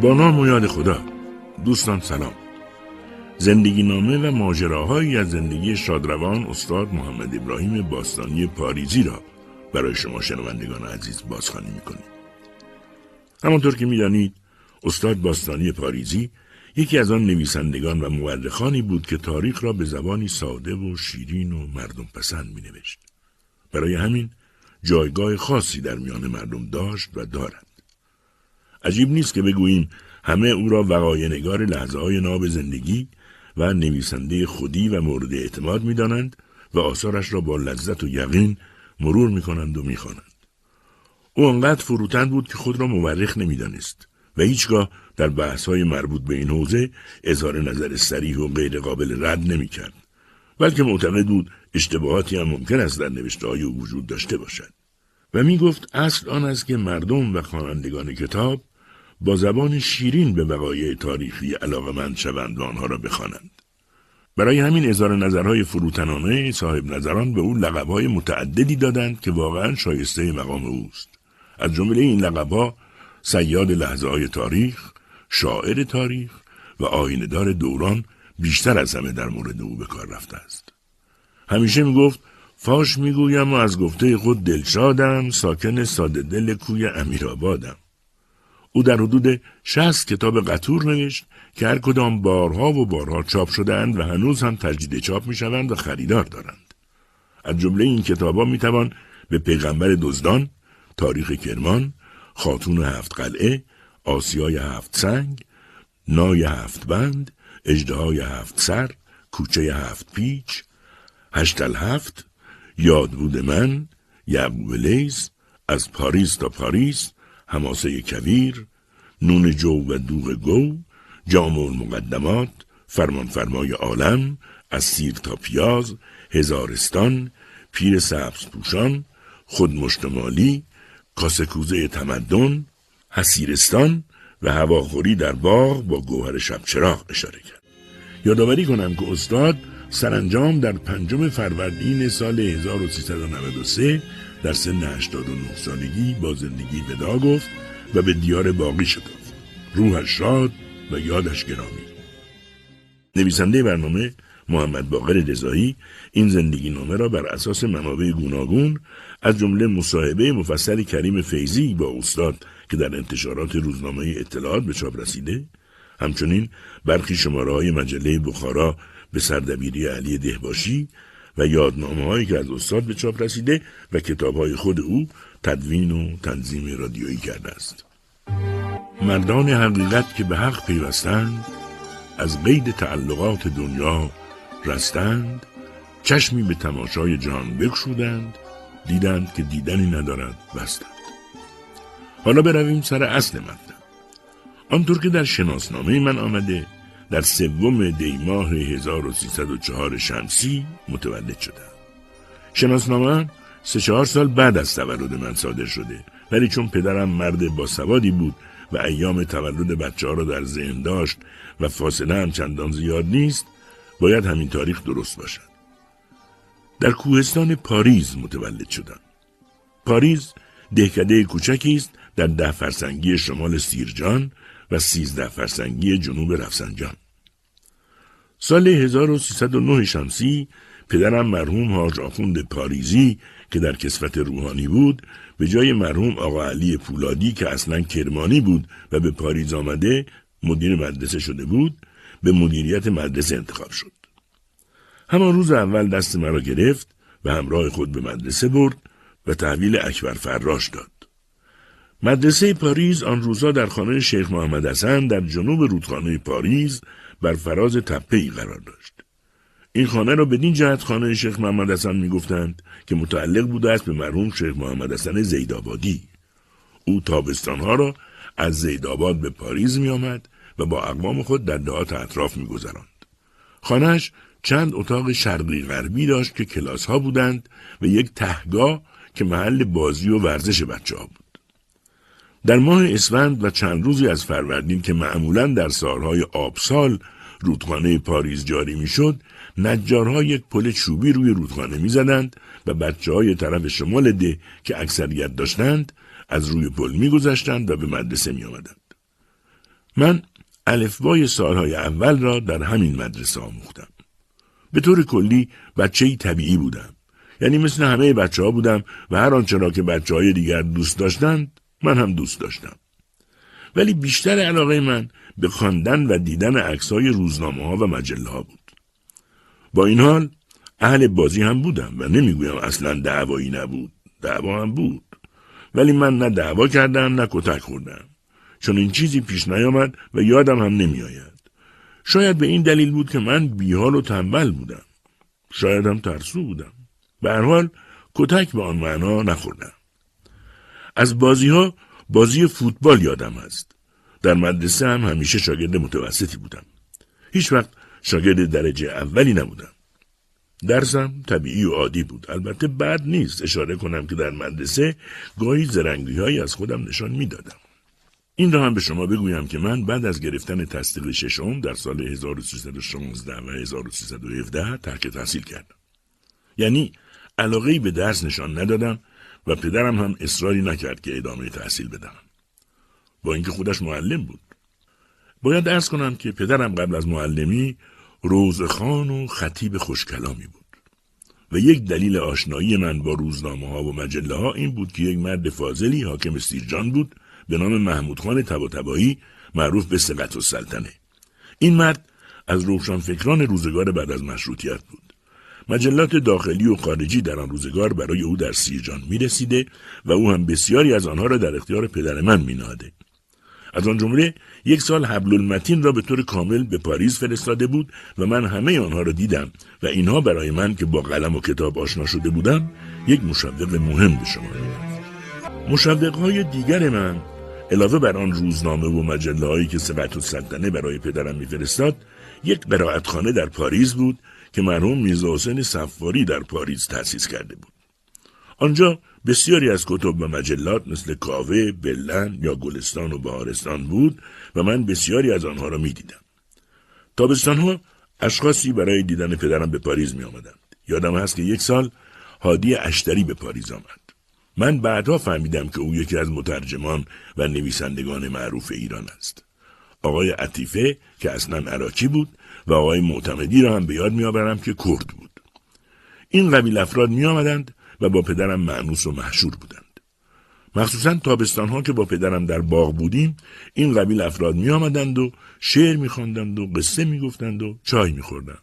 با نام و یاد خدا دوستان سلام زندگی نامه و ماجراهایی از زندگی شادروان استاد محمد ابراهیم باستانی پاریزی را برای شما شنوندگان عزیز بازخوانی می‌کنیم همانطور که می‌دانید استاد باستانی پاریزی یکی از آن نویسندگان و مورخانی بود که تاریخ را به زبانی ساده و شیرین و مردم پسند می نوشت. برای همین جایگاه خاصی در میان مردم داشت و دارد. عجیب نیست که بگوییم همه او را وقای نگار لحظه های ناب زندگی و نویسنده خودی و مورد اعتماد می دانند و آثارش را با لذت و یقین مرور می کنند و می خوانند. او انقدر فروتن بود که خود را مورخ نمی‌دانست و هیچگاه در بحث های مربوط به این حوزه اظهار نظر سریح و غیر قابل رد نمی کرد. بلکه معتقد بود اشتباهاتی هم ممکن است در نوشته های او وجود داشته باشد. و می گفت اصل آن است که مردم و خوانندگان کتاب با زبان شیرین به وقایع تاریخی علاقمند شوند و آنها را بخوانند. برای همین اظهار نظرهای فروتنانه صاحب نظران به او لقبهای متعددی دادند که واقعا شایسته مقام اوست. از جمله این لقبها سیاد لحظه های تاریخ، شاعر تاریخ و آیندار دوران بیشتر از همه در مورد او به کار رفته است. همیشه می گفت فاش می‌گویم و از گفته خود دلشادم ساکن ساده دل کوی امیرآبادم. او در حدود شست کتاب قطور نوشت که هر کدام بارها و بارها چاپ شدهاند و هنوز هم تجدید چاپ می‌شوند و خریدار دارند. از جمله این کتابها می‌توان به پیغمبر دزدان، تاریخ کرمان، خاتون هفت قلعه، آسیای هفت سنگ، نای هفت بند، اجدهای هفت سر، کوچه هفت پیچ، هشتل هفت، یاد بود من، یعقوب از پاریس تا پاریس، هماسه کویر، نون جو و دوغ گو، جامع المقدمات، فرمان فرمای عالم، از سیر تا پیاز، هزارستان، پیر سبز پوشان، خود مشتمالی، کاسکوزه تمدن، حسیرستان و هواخوری در باغ با گوهر شب چراغ اشاره کرد. یادآوری کنم که استاد سرانجام در پنجم فروردین سال 1393 در سن 89 سالگی با زندگی ودا گفت و به دیار باقی شتافت. روحش شاد و یادش گرامی. نویسنده برنامه محمد باقر رضایی این زندگی نامه را بر اساس منابع گوناگون از جمله مصاحبه مفصل کریم فیزی با استاد که در انتشارات روزنامه اطلاعات به چاپ رسیده همچنین برخی شماره های مجله بخارا به سردبیری علی دهباشی و یادنامه هایی که از استاد به چاپ رسیده و کتاب های خود او تدوین و تنظیم رادیویی کرده است. مردان حقیقت که به حق پیوستند از قید تعلقات دنیا رستند چشمی به تماشای جان بکشودند دیدند که دیدنی ندارد بستند حالا برویم سر اصل مطلب آنطور که در شناسنامه من آمده در سوم دی ماه 1304 شمسی متولد شدم شناسنامه سه چهار سال بعد از تولد من صادر شده ولی چون پدرم مرد با سوادی بود و ایام تولد بچه ها را در ذهن داشت و فاصله هم چندان زیاد نیست باید همین تاریخ درست باشد. در کوهستان پاریز متولد شدم. پاریز دهکده کوچکی است در ده فرسنگی شمال سیرجان و سیزده فرسنگی جنوب رفسنجان. سال 1309 شمسی پدرم مرحوم حاج آخوند پاریزی که در کسفت روحانی بود به جای مرحوم آقا علی پولادی که اصلا کرمانی بود و به پاریز آمده مدیر مدرسه شده بود به مدیریت مدرسه انتخاب شد. همان روز اول دست مرا گرفت و همراه خود به مدرسه برد و تحویل اکبر فراش داد. مدرسه پاریز آن روزا در خانه شیخ محمد حسن در جنوب رودخانه پاریز بر فراز تپه ای قرار داشت. این خانه را بدین جهت خانه شیخ محمد حسن می گفتند که متعلق بوده است به مرحوم شیخ محمد حسن زیدآبادی. او تابستانها را از زیدآباد به پاریز می آمد و با اقوام خود در دهات اطراف می گذراند. خانهش چند اتاق شرقی غربی داشت که کلاس ها بودند و یک تهگاه که محل بازی و ورزش بچه ها بود. در ماه اسفند و چند روزی از فروردین که معمولا در سالهای آبسال رودخانه پاریز جاری می‌شد نجارها یک پل چوبی روی رودخانه می‌زدند و بچه های طرف شمال ده که اکثریت داشتند از روی پل میگذشتند و به مدرسه می آمدند. من الفبای سالهای اول را در همین مدرسه آموختم. به طور کلی بچه طبیعی بودم. یعنی مثل همه بچه ها بودم و هر آنچه را که بچه های دیگر دوست داشتند من هم دوست داشتم. ولی بیشتر علاقه من به خواندن و دیدن عکسهای روزنامه ها و مجله ها بود. با این حال اهل بازی هم بودم و نمی‌گویم اصلا دعوایی نبود. دعوا هم بود. ولی من نه دعوا کردم نه کتک خوردم. چون این چیزی پیش نیامد و یادم هم نمیآید. شاید به این دلیل بود که من بیحال و تنبل بودم. شاید هم ترسو بودم. به هر حال کتک به آن معنا نخوردم. از بازی ها بازی فوتبال یادم است. در مدرسه هم همیشه شاگرد متوسطی بودم. هیچ وقت شاگرد درجه اولی نبودم. درسم طبیعی و عادی بود. البته بد نیست اشاره کنم که در مدرسه گاهی زرنگی از خودم نشان می‌دادم. این را هم به شما بگویم که من بعد از گرفتن تصدیق ششم در سال 1316 و 1317 ترک تحصیل کردم. یعنی علاقه به درس نشان ندادم و پدرم هم اصراری نکرد که ادامه تحصیل بدم. با اینکه خودش معلم بود. باید درس کنم که پدرم قبل از معلمی روزخان و خطیب خوشکلامی بود. و یک دلیل آشنایی من با روزنامه ها و مجله ها این بود که یک مرد فاضلی حاکم سیرجان بود به نام محمود خان تبایی معروف به سقط و سلطنه. این مرد از روشنفکران روزگار بعد از مشروطیت بود. مجلات داخلی و خارجی در آن روزگار برای او در سیرجان می رسیده و او هم بسیاری از آنها را در اختیار پدر من می ناده. از آن جمله یک سال حبل المتین را به طور کامل به پاریس فرستاده بود و من همه آنها را دیدم و اینها برای من که با قلم و کتاب آشنا شده بودم یک مشوق مهم به شما مشوق های دیگر من علاوه بر آن روزنامه و مجله هایی که سبت و سلطنه برای پدرم میفرستاد یک قرائتخانه در پاریس بود که مرحوم میرزا حسین صفاری در پاریس تأسیس کرده بود آنجا بسیاری از کتب و مجلات مثل کاوه، بلن یا گلستان و بهارستان بود و من بسیاری از آنها را می‌دیدم. تابستانها اشخاصی برای دیدن پدرم به پاریس می آمدند. یادم هست که یک سال هادی اشتری به پاریس آمد. من بعدها فهمیدم که او یکی از مترجمان و نویسندگان معروف ایران است. آقای عطیفه که اصلا عراقی بود و آقای معتمدی را هم به یاد میآورم که کرد بود. این قبیل افراد می آمدند و با پدرم معنوس و محشور بودند. مخصوصا تابستان ها که با پدرم در باغ بودیم این قبیل افراد می آمدند و شعر می خواندند و قصه می گفتند و چای می خوردند.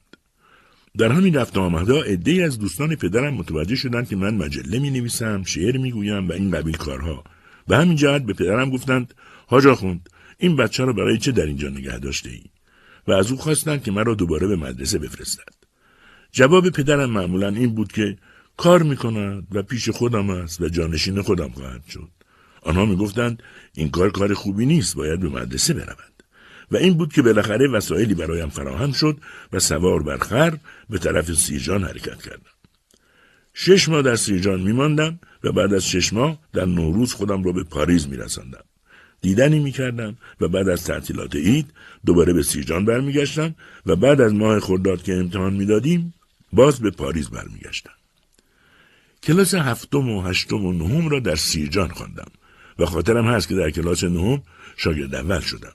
در همین رفت آمده عده از دوستان پدرم متوجه شدند که من مجله می نویسم، شعر می گویم و این قبیل کارها. به همین جهت به پدرم گفتند هاجا خوند این بچه را برای چه در اینجا نگه داشته ای؟ و از او خواستند که مرا دوباره به مدرسه بفرستد. جواب پدرم معمولا این بود که کار می کند و پیش خودم است و جانشین خودم خواهد شد. آنها می گفتند این کار کار خوبی نیست باید به مدرسه برود. و این بود که بالاخره وسایلی برایم فراهم شد و سوار بر خر به طرف سیرجان حرکت کردم. شش ماه در سیرجان میماندم و بعد از شش ماه در نوروز خودم را به پاریس میرساندم. دیدنی می‌کردم و بعد از تعطیلات عید دوباره به سیرجان برمیگشتم و بعد از ماه خرداد که امتحان می‌دادیم باز به پاریس برمیگشتم. کلاس هفتم و هشتم و نهم را در سیرجان خواندم و خاطرم هست که در کلاس نهم شاگرد اول شدم.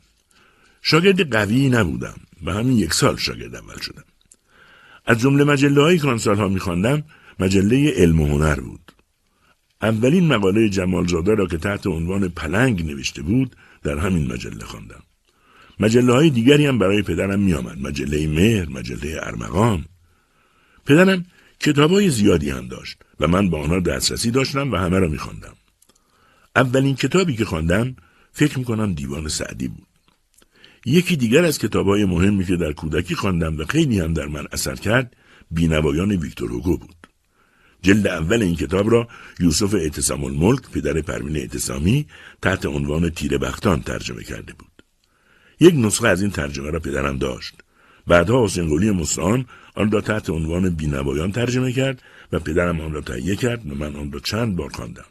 شاگرد قوی نبودم و همین یک سال شاگرد اول شدم. از جمله مجله هایی که آن سالها میخواندم مجله علم و هنر بود. اولین مقاله جمالزاده را که تحت عنوان پلنگ نوشته بود در همین مجله خواندم. مجله های دیگری هم برای پدرم میآمد. مجله مهر مجله ارمغان. پدرم کتاب های زیادی هم داشت و من با آنها دسترسی داشتم و همه را میخواندم. اولین کتابی که خواندم فکر می‌کنم دیوان سعدی بود. یکی دیگر از کتاب های مهمی که در کودکی خواندم و خیلی هم در من اثر کرد بینوایان ویکتور هوگو بود. جلد اول این کتاب را یوسف اعتصام الملک پدر پروین اعتصامی تحت عنوان تیر بختان ترجمه کرده بود. یک نسخه از این ترجمه را پدرم داشت. بعدها حسین قلی مستعان آن را تحت عنوان بینوایان ترجمه کرد و پدرم آن را تهیه کرد و من آن را چند بار خواندم.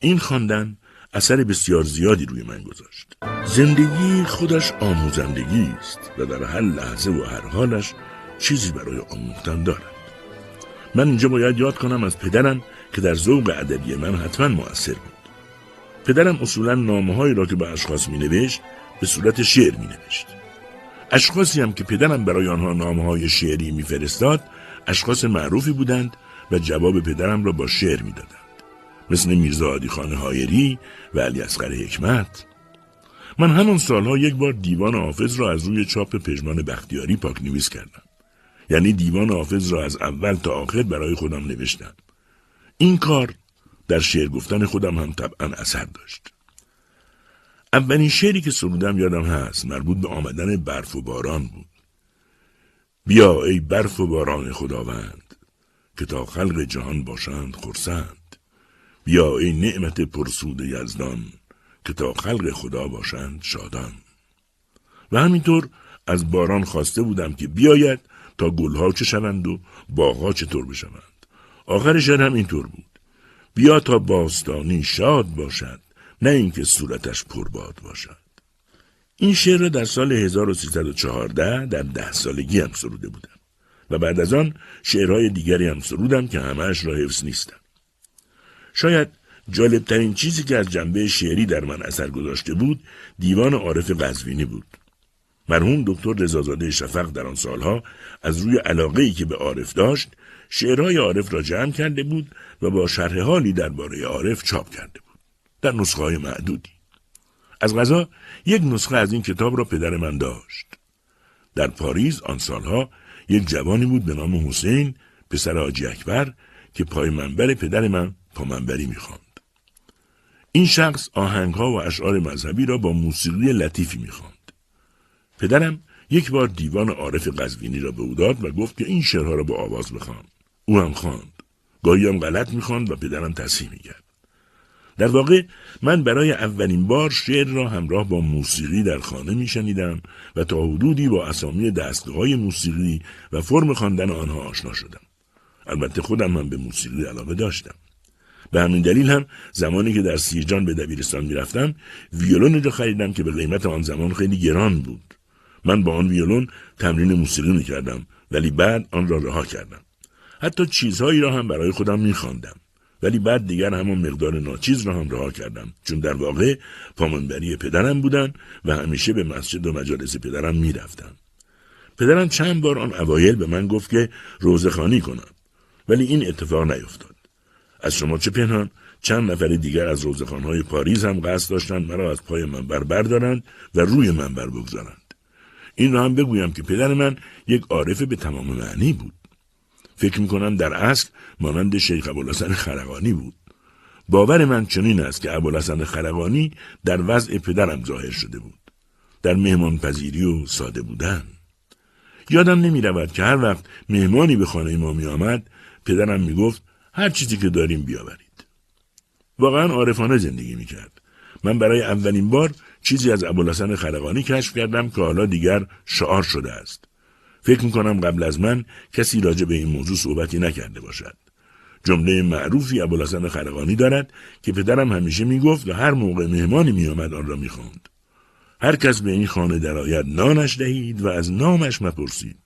این خواندن اثر بسیار زیادی روی من گذاشت. زندگی خودش آموزندگی است و در هر لحظه و هر حالش چیزی برای آموختن دارد. من اینجا باید یاد کنم از پدرم که در ذوق ادبی من حتما موثر بود. پدرم اصولا نامه را که به اشخاص می نوشت به صورت شعر می نوشت. اشخاصی هم که پدرم برای آنها نامه های شعری میفرستاد اشخاص معروفی بودند و جواب پدرم را با شعر می‌دادند. مثل میرزا عادی خان هایری و علی اصغر حکمت. من همان سالها یک بار دیوان حافظ را از روی چاپ پژمان بختیاری پاک نویس کردم. یعنی دیوان حافظ را از اول تا آخر برای خودم نوشتم. این کار در شعر گفتن خودم هم طبعا اثر داشت. اولین شعری که سرودم یادم هست مربوط به آمدن برف و باران بود. بیا ای برف و باران خداوند که تا خلق جهان باشند خرسند. بیا ای نعمت پرسود یزدان که تا خلق خدا باشند شادان. و همینطور از باران خواسته بودم که بیاید تا گلها چه شوند و باغها چطور بشوند. آخر شعر هم اینطور بود. بیا تا باستانی شاد باشد نه اینکه صورتش پرباد باشد. این شعر را در سال 1314 در ده سالگی هم سروده بودم و بعد از آن شعرهای دیگری هم سرودم که همهش را حفظ نیستم. شاید جالبترین چیزی که از جنبه شعری در من اثر گذاشته بود دیوان عارف قزوینی بود. مرحوم دکتر رضازاده شفق در آن سالها از روی علاقه ای که به عارف داشت شعرهای عارف را جمع کرده بود و با شرح حالی درباره عارف چاپ کرده بود در نسخه های معدودی. از غذا یک نسخه از این کتاب را پدر من داشت. در پاریس آن سالها یک جوانی بود به نام حسین پسر حاجی اکبر که پای منبر پدر من پامنبری می‌خواند. این شخص آهنگها و اشعار مذهبی را با موسیقی لطیفی می‌خواند. پدرم یک بار دیوان عارف قزوینی را به او داد و گفت که این شعرها را با آواز بخوان او هم خواند گاهی هم غلط می‌خواند و پدرم تصحیح می‌کرد در واقع من برای اولین بار شعر را همراه با موسیقی در خانه می شنیدم و تا حدودی با اسامی دستگاه موسیقی و فرم خواندن آنها آشنا شدم. البته خودم هم به موسیقی علاقه داشتم. به همین دلیل هم زمانی که در سیرجان به دبیرستان می‌رفتم ویولون را خریدم که به قیمت آن زمان خیلی گران بود. من با آن ویولون تمرین موسیقی می کردم ولی بعد آن را رها کردم. حتی چیزهایی را هم برای خودم می ولی بعد دیگر همان مقدار ناچیز را هم رها کردم. چون در واقع پامنبری پدرم بودن و همیشه به مسجد و مجالس پدرم می‌رفتم. پدرم چند بار آن اوایل به من گفت که روزخانی کنم. ولی این اتفاق نیفتاد. از شما چه پنهان؟ چند نفر دیگر از روزخانهای پاریز هم قصد داشتند مرا از پای منبر بردارند و روی منبر بگذارند. این را هم بگویم که پدر من یک عارف به تمام معنی بود. فکر می‌کنم در اصل مانند شیخ ابوالحسن خرقانی بود. باور من چنین است که ابوالحسن خرقانی در وضع پدرم ظاهر شده بود. در مهمان پذیری و ساده بودن. یادم نمی رود که هر وقت مهمانی به خانه ما می آمد پدرم می گفت هر چیزی که داریم بیاورید. واقعا عارفانه زندگی می کرد من برای اولین بار چیزی از ابوالحسن خلقانی کشف کردم که حالا دیگر شعار شده است فکر می‌کنم قبل از من کسی راجع به این موضوع صحبتی نکرده باشد. جمله معروفی ابوالحسن خلقانی دارد که پدرم همیشه می‌گفت و هر موقع مهمانی میآمد آن را می‌خواند. هر کس به این خانه درآید نانش دهید و از نامش مپرسید.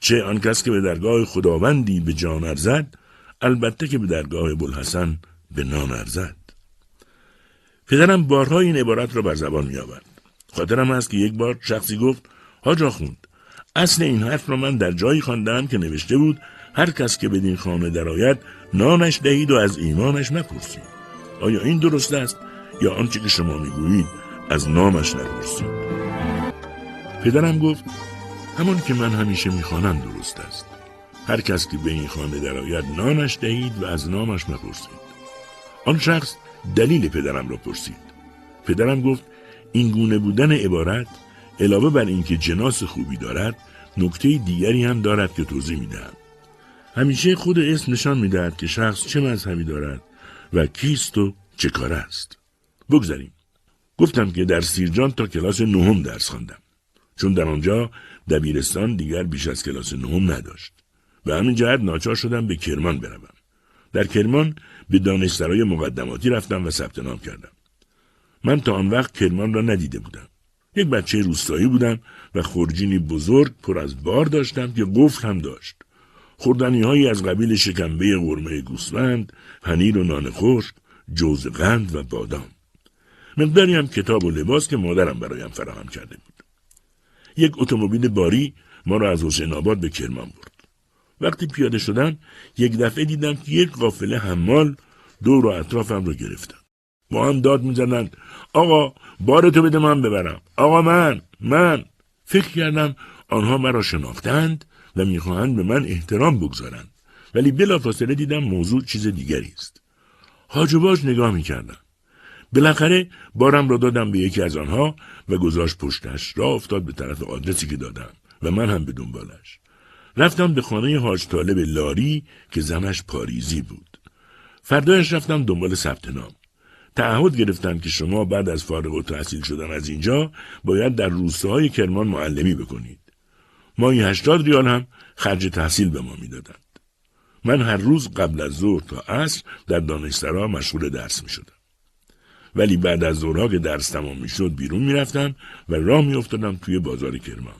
چه آن کس که به درگاه خداوندی به جان ارزد البته که به درگاه ابوالحسن به نان ارزد. پدرم بارها این عبارت را بر زبان می آورد. خاطرم است که یک بار شخصی گفت حاج خوند اصل این حرف را من در جایی خواندم که نوشته بود هر کس که بدین خانه درآید نانش دهید و از ایمانش نپرسید. آیا این درست است؟ یا آنچه که شما می‌گویید از نامش نپرسید؟ پدرم گفت همان که من همیشه می‌خوانم درست است. هر کس که به این خانه درآید نانش دهید و از نامش نپرسید. آن شخص دلیل پدرم را پرسید. پدرم گفت این گونه بودن عبارت علاوه بر اینکه جناس خوبی دارد نکته دیگری هم دارد که توضیح می‌دهم. همیشه خود اسم نشان می‌دهد که شخص چه مذهبی دارد و کیست و چه کار است. بگذاریم. گفتم که در سیرجان تا کلاس نهم درس خواندم. چون در آنجا دبیرستان دیگر بیش از کلاس نهم نداشت. و همین جهت ناچار شدم به کرمان بروم. در کرمان به دانشسرای مقدماتی رفتم و ثبت نام کردم من تا آن وقت کرمان را ندیده بودم یک بچه روستایی بودم و خورجینی بزرگ پر از بار داشتم که قفل هم داشت. خوردنی هایی از قبیل شکمبه قرمه گوسفند، پنیر و نان خشک، جوز قند و بادام. مقداری هم کتاب و لباس که مادرم برایم فراهم کرده بود یک اتومبیل باری ما را از حسین آباد به کرمان برد وقتی پیاده شدم یک دفعه دیدم که یک قافله حمال دور و اطرافم رو گرفتن. با هم داد می‌زنند آقا بارتو بده من ببرم. آقا من من. فکر کردم آنها مرا شناختند و می‌خواهند به من احترام بگذارند. ولی بلافاصله دیدم موضوع چیز دیگری است. حاج باش نگاه می‌کردم بالاخره بارم را دادم به یکی از آنها و گذاشت پشتش. را افتاد به طرف آدرسی که دادم و من هم به دنبالش. رفتم به خانه حاج طالب لاری که زنش پاریزی بود فردایش رفتم دنبال ثبت نام تعهد گرفتند که شما بعد از فارغ و تحصیل شدن از اینجا باید در روستاهای کرمان معلمی بکنید ماهی هشتاد ریال هم خرج تحصیل به ما می‌دادند من هر روز قبل از ظهر تا عصر در دانشسرا مشغول درس می شدم. ولی بعد از ظهرها که درس تمام می شد بیرون می رفتم و راه می افتادم توی بازار کرمان.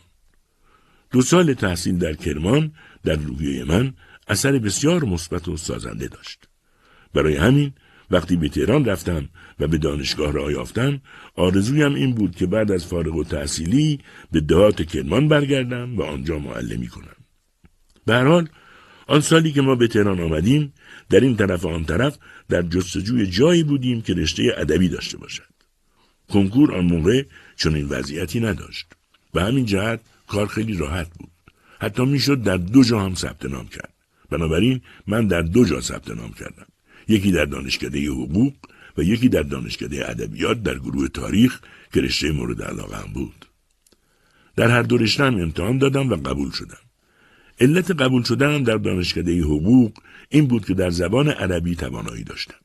دو سال تحصیل در کرمان در روحیه من اثر بسیار مثبت و سازنده داشت. برای همین وقتی به تهران رفتم و به دانشگاه را یافتم آرزویم این بود که بعد از فارغ و تحصیلی به دهات کرمان برگردم و آنجا معلمی کنم. به حال آن سالی که ما به تهران آمدیم در این طرف و آن طرف در جستجوی جایی بودیم که رشته ادبی داشته باشد. کنکور آن موقع چنین وضعیتی نداشت. به همین جهت کار خیلی راحت بود. حتی می‌شد در دو جا هم ثبت نام کرد. بنابراین من در دو جا ثبت نام کردم. یکی در دانشکده حقوق و یکی در دانشکده ادبیات در گروه تاریخ که رشته مورد علاقه هم بود. در هر دو رشته هم امتحان دادم و قبول شدم. علت قبول شدنم در دانشکده حقوق این بود که در زبان عربی توانایی داشتم.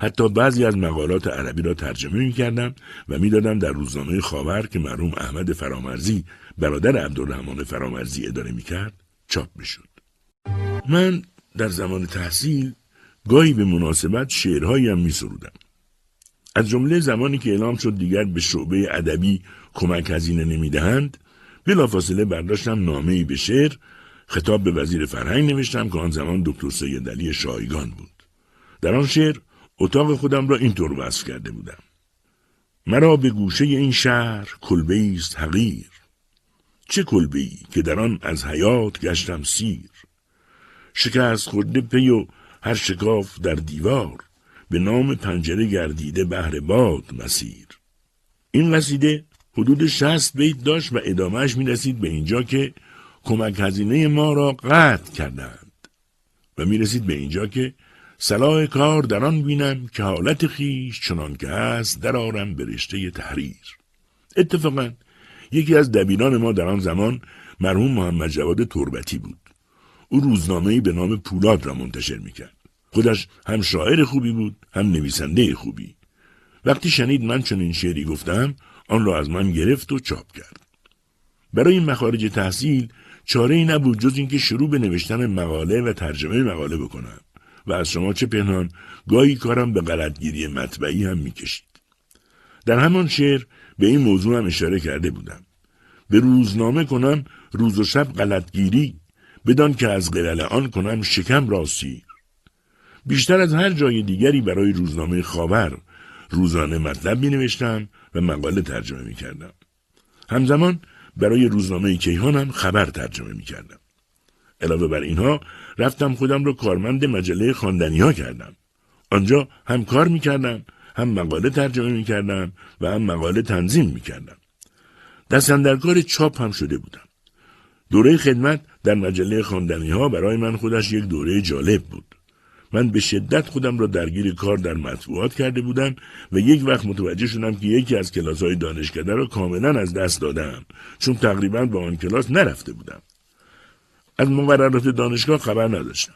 حتی بعضی از مقالات عربی را ترجمه می کردم و می‌دادم در روزنامه خاور که مرحوم احمد فرامرزی برادر عبدالرحمن فرامرزی اداره می کرد چاپ می شد. من در زمان تحصیل گاهی به مناسبت شعرهایی هم می سرودم. از جمله زمانی که اعلام شد دیگر به شعبه ادبی کمک هزینه نمی‌دهند بلافاصله برداشتم نامه به شعر خطاب به وزیر فرهنگ نوشتم که آن زمان دکتر سید علی شایگان بود در آن شعر اتاق خودم را اینطور وصف کرده بودم مرا به گوشه این شهر کلبه است حقیر چه کلبه ای که در آن از حیات گشتم سیر؟ شکست خورده پی و هر شکاف در دیوار به نام پنجره گردیده بهر باد مسیر. این قصیده حدود شست بیت داشت و ادامهش می رسید به اینجا که کمک هزینه ما را قطع کردند. و می رسید به اینجا که صلاح کار در آن بینم که حالت خیش چنان که هست درآرم به رشته تحریر. اتفاقا یکی از دبیران ما در آن زمان مرحوم محمد جواد تربتی بود. او روزنامه‌ای به نام پولاد را منتشر می‌کرد. خودش هم شاعر خوبی بود هم نویسنده خوبی. وقتی شنید من چنین شعری گفتم آن را از من گرفت و چاپ کرد. برای این مخارج تحصیل چاره ای نبود جز اینکه شروع به نوشتن مقاله و ترجمه مقاله بکنم و از شما چه پنهان گاهی کارم به غلطگیری مطبعی هم می‌کشید. در همان شعر به این موضوع هم اشاره کرده بودم به روزنامه کنم روز و شب غلطگیری بدان که از قلل آن کنم شکم را بیشتر از هر جای دیگری برای روزنامه خاور روزانه مطلب می نوشتم و مقاله ترجمه می کردم. همزمان برای روزنامه کیهان هم خبر ترجمه می کردم. علاوه بر اینها رفتم خودم رو کارمند مجله خواندنی ها کردم. آنجا هم کار می کردم هم مقاله ترجمه می کردم و هم مقاله تنظیم می کردم. دستم در کار چاپ هم شده بودم. دوره خدمت در مجله خواندنی ها برای من خودش یک دوره جالب بود. من به شدت خودم را درگیر کار در مطبوعات کرده بودم و یک وقت متوجه شدم که یکی از کلاس های دانشکده را کاملا از دست دادم چون تقریبا به آن کلاس نرفته بودم. از مقررات دانشگاه خبر نداشتم.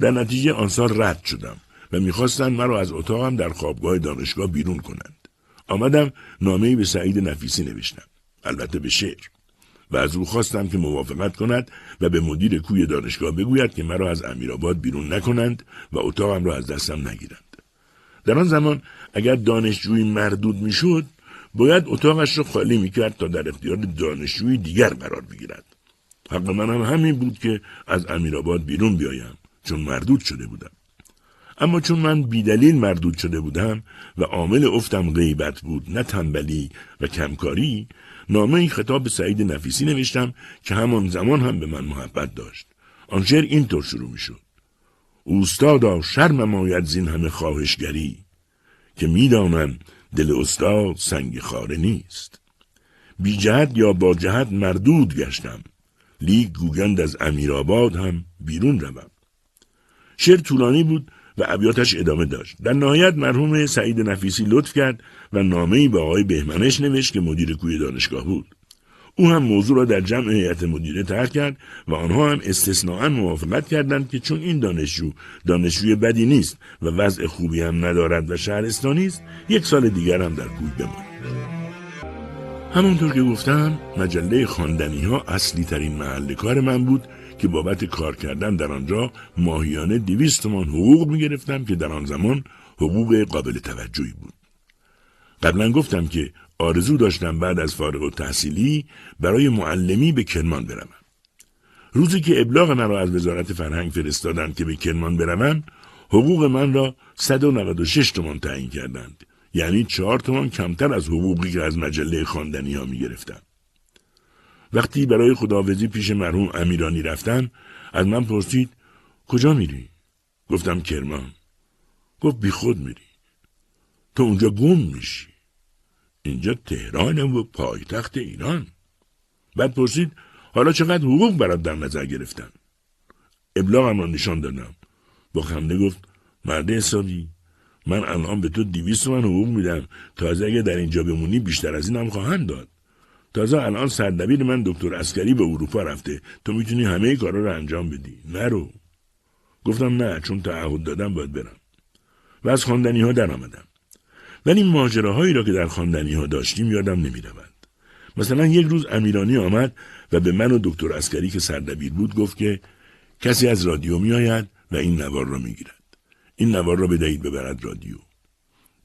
در نتیجه آن سال رد شدم و می‌خواستند مرا از اتاقم در خوابگاه دانشگاه بیرون کنند. آمدم نامهای به سعید نفیسی نوشتم. البته به شعر. و از او خواستم که موافقت کند و به مدیر کوی دانشگاه بگوید که مرا از امیرآباد بیرون نکنند و اتاقم را از دستم نگیرند. در آن زمان اگر دانشجویی مردود می‌شد باید اتاقش را خالی می‌کرد تا در اختیار دانشجوی دیگر قرار بگیرد. حق من هم همین بود که از امیرآباد بیرون بیایم چون مردود شده بودم. اما چون من بیدلیل مردود شده بودم و عامل افتم غیبت بود نه تنبلی و کمکاری نامه این خطاب به سعید نفیسی نوشتم که همان زمان هم به من محبت داشت. آن شعر اینطور شروع می شد اوستادا شرم ماید زین همه خواهشگری که می‌دانم دل استاد سنگ خاره نیست. بی جهت یا با جهت مردود گشتم لیگ گوگند از امیرآباد هم بیرون روم. شعر طولانی بود و ابیاتش ادامه داشت. در نهایت مرحوم سعید نفیسی لطف کرد و نامه‌ای به آقای بهمنش نوشت که مدیر کوی دانشگاه بود. او هم موضوع را در جمع هیئت مدیره طرح کرد و آنها هم استثناا موافقت کردند که چون این دانشجو دانشجوی بدی نیست و وضع خوبی هم ندارد و شهرستانی است یک سال دیگر هم در کوی بماند. همانطور که گفتم مجله خواندنی ها اصلی ترین محل کار من بود که بابت کار کردن در آنجا ماهیانه دویست تومان حقوق می گرفتم که در آن زمان حقوق قابل توجهی بود. قبلا گفتم که آرزو داشتم بعد از فارغ و تحصیلی برای معلمی به کرمان بروم. روزی که ابلاغ من را از وزارت فرهنگ فرستادند که به کرمان بروم حقوق من را 196 تومان تعیین کردند یعنی چهار تومان کمتر از حقوقی که از مجله خواندنی ها می گرفتم. وقتی برای خداوزی پیش مرحوم امیرانی رفتم از من پرسید کجا میری؟ گفتم کرمان. گفت بی خود میری. تو اونجا گم میشی. اینجا تهران و پایتخت ایران. بعد پرسید حالا چقدر حقوق برات در نظر گرفتن؟ ابلاغم را نشان دادم. با خنده گفت مرد حسابی من الان به تو دیویست من حقوق میدم تازه اگه در اینجا بمونی بیشتر از این هم خواهند داد. تازه الان سردبیر من دکتر اسکری به اروپا رفته. تو می‌تونی همه کارا رو انجام بدی. نرو. گفتم نه چون تعهد دادم باید برم. و از خواندنی ها در آمدم. ولی ماجراهایی را که در خواندنی ها داشتیم یادم نمی مثلا یک روز امیرانی آمد و به من و دکتر اسکری که سردبیر بود گفت که کسی از رادیو میآید و این نوار را می‌گیرد. این نوار را بدهید ببرد رادیو.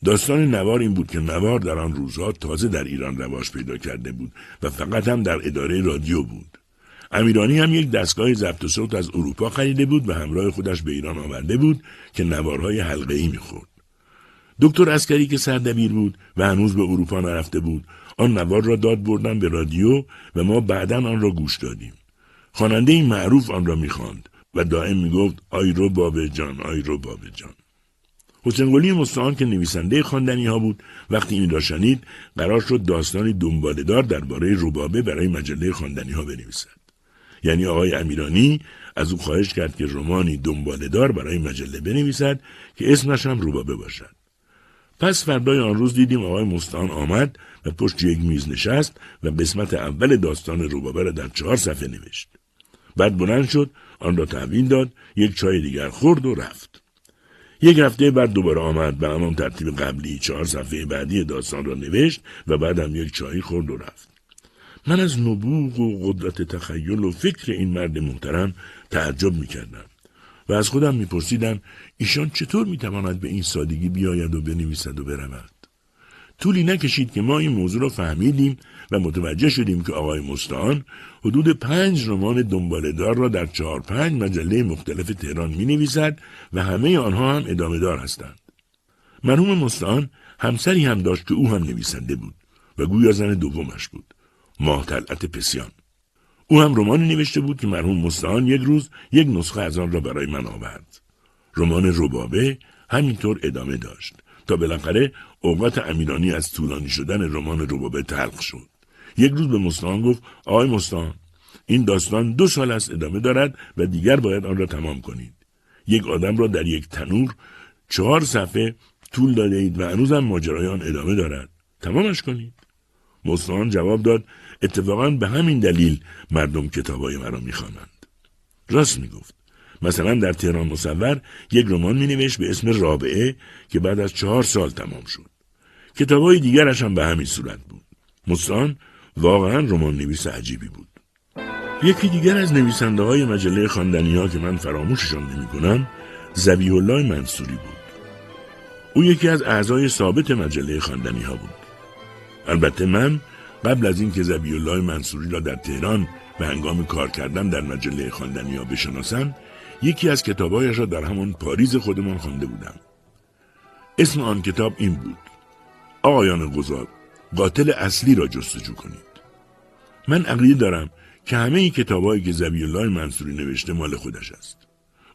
داستان نوار این بود که نوار در آن روزها تازه در ایران رواج پیدا کرده بود و فقط هم در اداره رادیو بود. امیرانی هم یک دستگاه ضبط صوت از اروپا خریده بود و همراه خودش به ایران آورده بود که نوارهای حلقه ای می‌خورد. دکتر عسکری که سردبیر بود و هنوز به اروپا نرفته بود آن نوار را داد بردن به رادیو و ما بعدا آن را گوش دادیم. خواننده این معروف آن را می‌خواند و دائم می‌گفت آی رو باب جان آی رو باب جان. حسین قلی مستعان که نویسنده خواندنی ها بود. وقتی این را شنید قرار شد داستانی دنبالدار درباره روبابه برای مجله خواندنی ها بنویسد. یعنی آقای امیرانی از او خواهش کرد که رمانی دنبالدار برای مجله بنویسد که اسمش هم روبابه باشد. پس فردای آن روز دیدیم آقای مستعان آمد و پشت یک میز نشست و قسمت اول داستان روبابه را در چهار صفحه نوشت. بعد بلند شد آن را تحویل داد یک چای دیگر خورد و رفت. یک هفته بعد دوباره آمد به همان ترتیب قبلی چهار صفحه بعدی داستان را نوشت و بعد هم یک چایی خورد و رفت. من از نبوغ و قدرت تخیل و فکر این مرد محترم تعجب می کردم و از خودم میپرسیدم ایشان چطور می‌تواند به این سادگی بیاید و بنویسد و برود؟ طولی نکشید که ما این موضوع را فهمیدیم و متوجه شدیم که آقای مستعان حدود پنج رمان دنبالدار را در چهار پنج مجله مختلف تهران می نویسد و همه آنها هم ادامه دار هستند. مرحوم مستعان همسری هم داشت که او هم نویسنده بود و گویا زن دومش بود. ماه طلعت پسیان. او هم رمانی نوشته بود که مرحوم مستعان یک روز یک نسخه از آن را برای من آورد. رمان ربابه همینطور ادامه داشت تا بالاخره اوقات امیرانی از طولانی شدن رمان ربابه تلخ شد. یک روز به مستان گفت آقای مستان این داستان دو سال است ادامه دارد و دیگر باید آن را تمام کنید. یک آدم را در یک تنور چهار صفحه طول داده اید و هنوزم ماجرای آن ادامه دارد. تمامش کنید. مستان جواب داد اتفاقا به همین دلیل مردم کتابای مرا می‌خوانند. راست می‌گفت. مثلا در تهران مصور یک رمان می نوشت به اسم رابعه که بعد از چهار سال تمام شد. کتابهای دیگرش هم به همین صورت بود. مستان واقعا رمان نویس عجیبی بود. یکی دیگر از نویسنده های مجله خواندنی ها که من فراموششان نمی کنم زبیه الله منصوری بود. او یکی از اعضای ثابت مجله خواندنی ها بود. البته من قبل از اینکه زبی الله منصوری را در تهران به هنگام کار کردن در مجله خواندنی ها بشناسم یکی از کتابهایش را در همان پاریز خودمان خوانده بودم اسم آن کتاب این بود آقایان گذار قاتل اصلی را جستجو کنید. من عقیده دارم که همه این کتابهایی که زبی الله منصوری نوشته مال خودش است.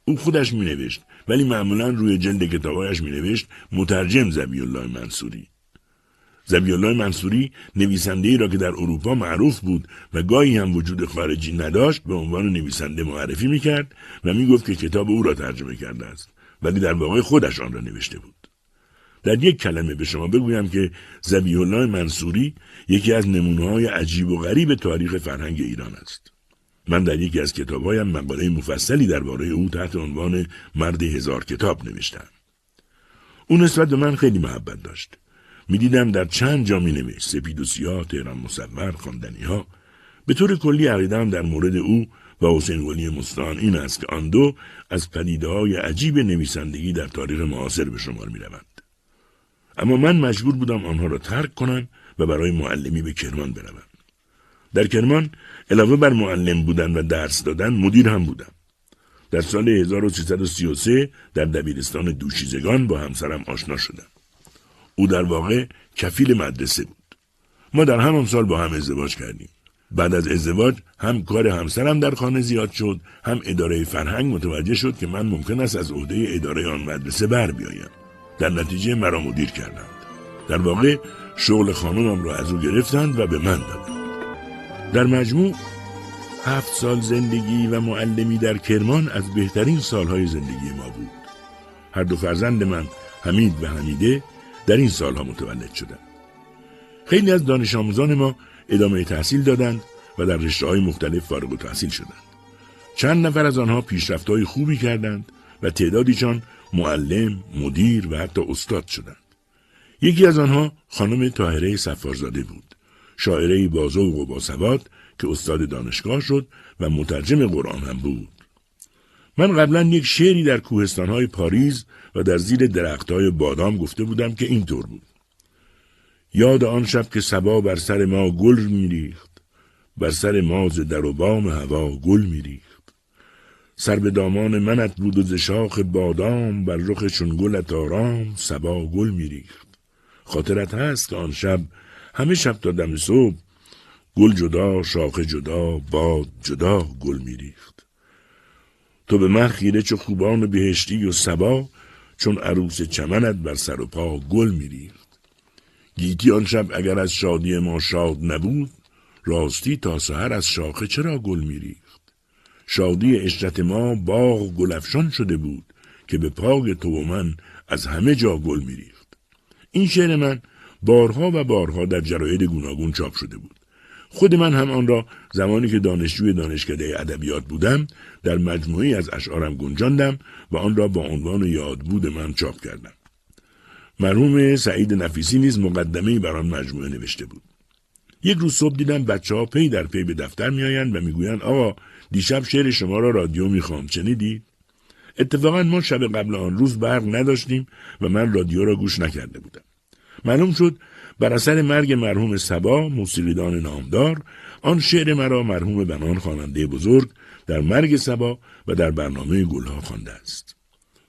او خودش می نوشت ولی معمولا روی جلد کتابهایش می نوشت مترجم زبی الله منصوری. زبی الله منصوری نویسنده ای را که در اروپا معروف بود و گاهی هم وجود خارجی نداشت به عنوان نویسنده معرفی می کرد و می گفت که کتاب او را ترجمه کرده است ولی در واقع خودش آن را نوشته بود. در یک کلمه به شما بگویم که زبی الله منصوری یکی از نمونه های عجیب و غریب تاریخ فرهنگ ایران است. من در یکی از کتابهایم مقاله مفصلی درباره او تحت عنوان مرد هزار کتاب نوشتم. او نسبت به من خیلی محبت داشت. می‌دیدم در چند جا می نوشت سپید و سیاه تهران مصور خواندنی ها به طور کلی عقیدم در مورد او و حسین ولی مستان این است که آن دو از پدیده های عجیب نویسندگی در تاریخ معاصر به شمار می روند. اما من مجبور بودم آنها را ترک کنم و برای معلمی به کرمان بروم. در کرمان علاوه بر معلم بودن و درس دادن مدیر هم بودم. در سال 1333 در دبیرستان دوشیزگان با همسرم آشنا شدم. او در واقع کفیل مدرسه بود. ما در همان سال با هم ازدواج کردیم. بعد از ازدواج هم کار همسرم در خانه زیاد شد هم اداره فرهنگ متوجه شد که من ممکن است از عهده اداره آن مدرسه بر بیایم. در نتیجه مرا مدیر کردند. در واقع شغل خانمم را از او گرفتند و به من دادند. در مجموع هفت سال زندگی و معلمی در کرمان از بهترین سالهای زندگی ما بود. هر دو فرزند من حمید و حمیده در این سالها متولد شدند. خیلی از دانش آموزان ما ادامه تحصیل دادند و در رشته های مختلف فارغ و تحصیل شدند. چند نفر از آنها پیشرفت های خوبی کردند و تعدادیشان معلم، مدیر و حتی استاد شدند. یکی از آنها خانم تاهره سفارزاده بود. شاعره بازوق و باسواد که استاد دانشگاه شد و مترجم قرآن هم بود. من قبلا یک شعری در کوهستانهای پاریز و در زیر درختهای بادام گفته بودم که اینطور بود. یاد آن شب که سبا بر سر ما گل میریخت بر سر ماز در و بام هوا گل میریخت سر به دامان منت بود و ز شاخ بادام بر رخ چون گلت آرام سبا گل میریخت خاطرت هست که آن شب همه شب تا دم صبح گل جدا شاخ جدا باد جدا گل میریخت تو به من خیره چو خوبان بهشتی و سبا چون عروس چمنت بر سر و پا گل میریخت گیتی آن شب اگر از شادی ما شاد نبود راستی تا سحر از شاخه چرا گل میریخت شادی اشرت ما باغ گلفشان شده بود که به پای تو و من از همه جا گل میریخت. این شعر من بارها و بارها در جراید گوناگون چاپ شده بود. خود من هم آن را زمانی که دانشجوی دانشکده ادبیات بودم در مجموعی از اشعارم گنجاندم و آن را با عنوان یادبود من چاپ کردم. مرحوم سعید نفیسی نیز مقدمه بر آن مجموعه نوشته بود. یک روز صبح دیدم بچه ها پی در پی به دفتر میآیند و می‌گویند آقا دیشب شعر شما را رادیو می‌خوام. شنیدید اتفاقا ما شب قبل آن روز برق نداشتیم و من رادیو را گوش نکرده بودم. معلوم شد بر اثر مرگ مرحوم سبا موسیقیدان نامدار آن شعر مرا مرحوم بنان خواننده بزرگ در مرگ سبا و در برنامه گلها خوانده است.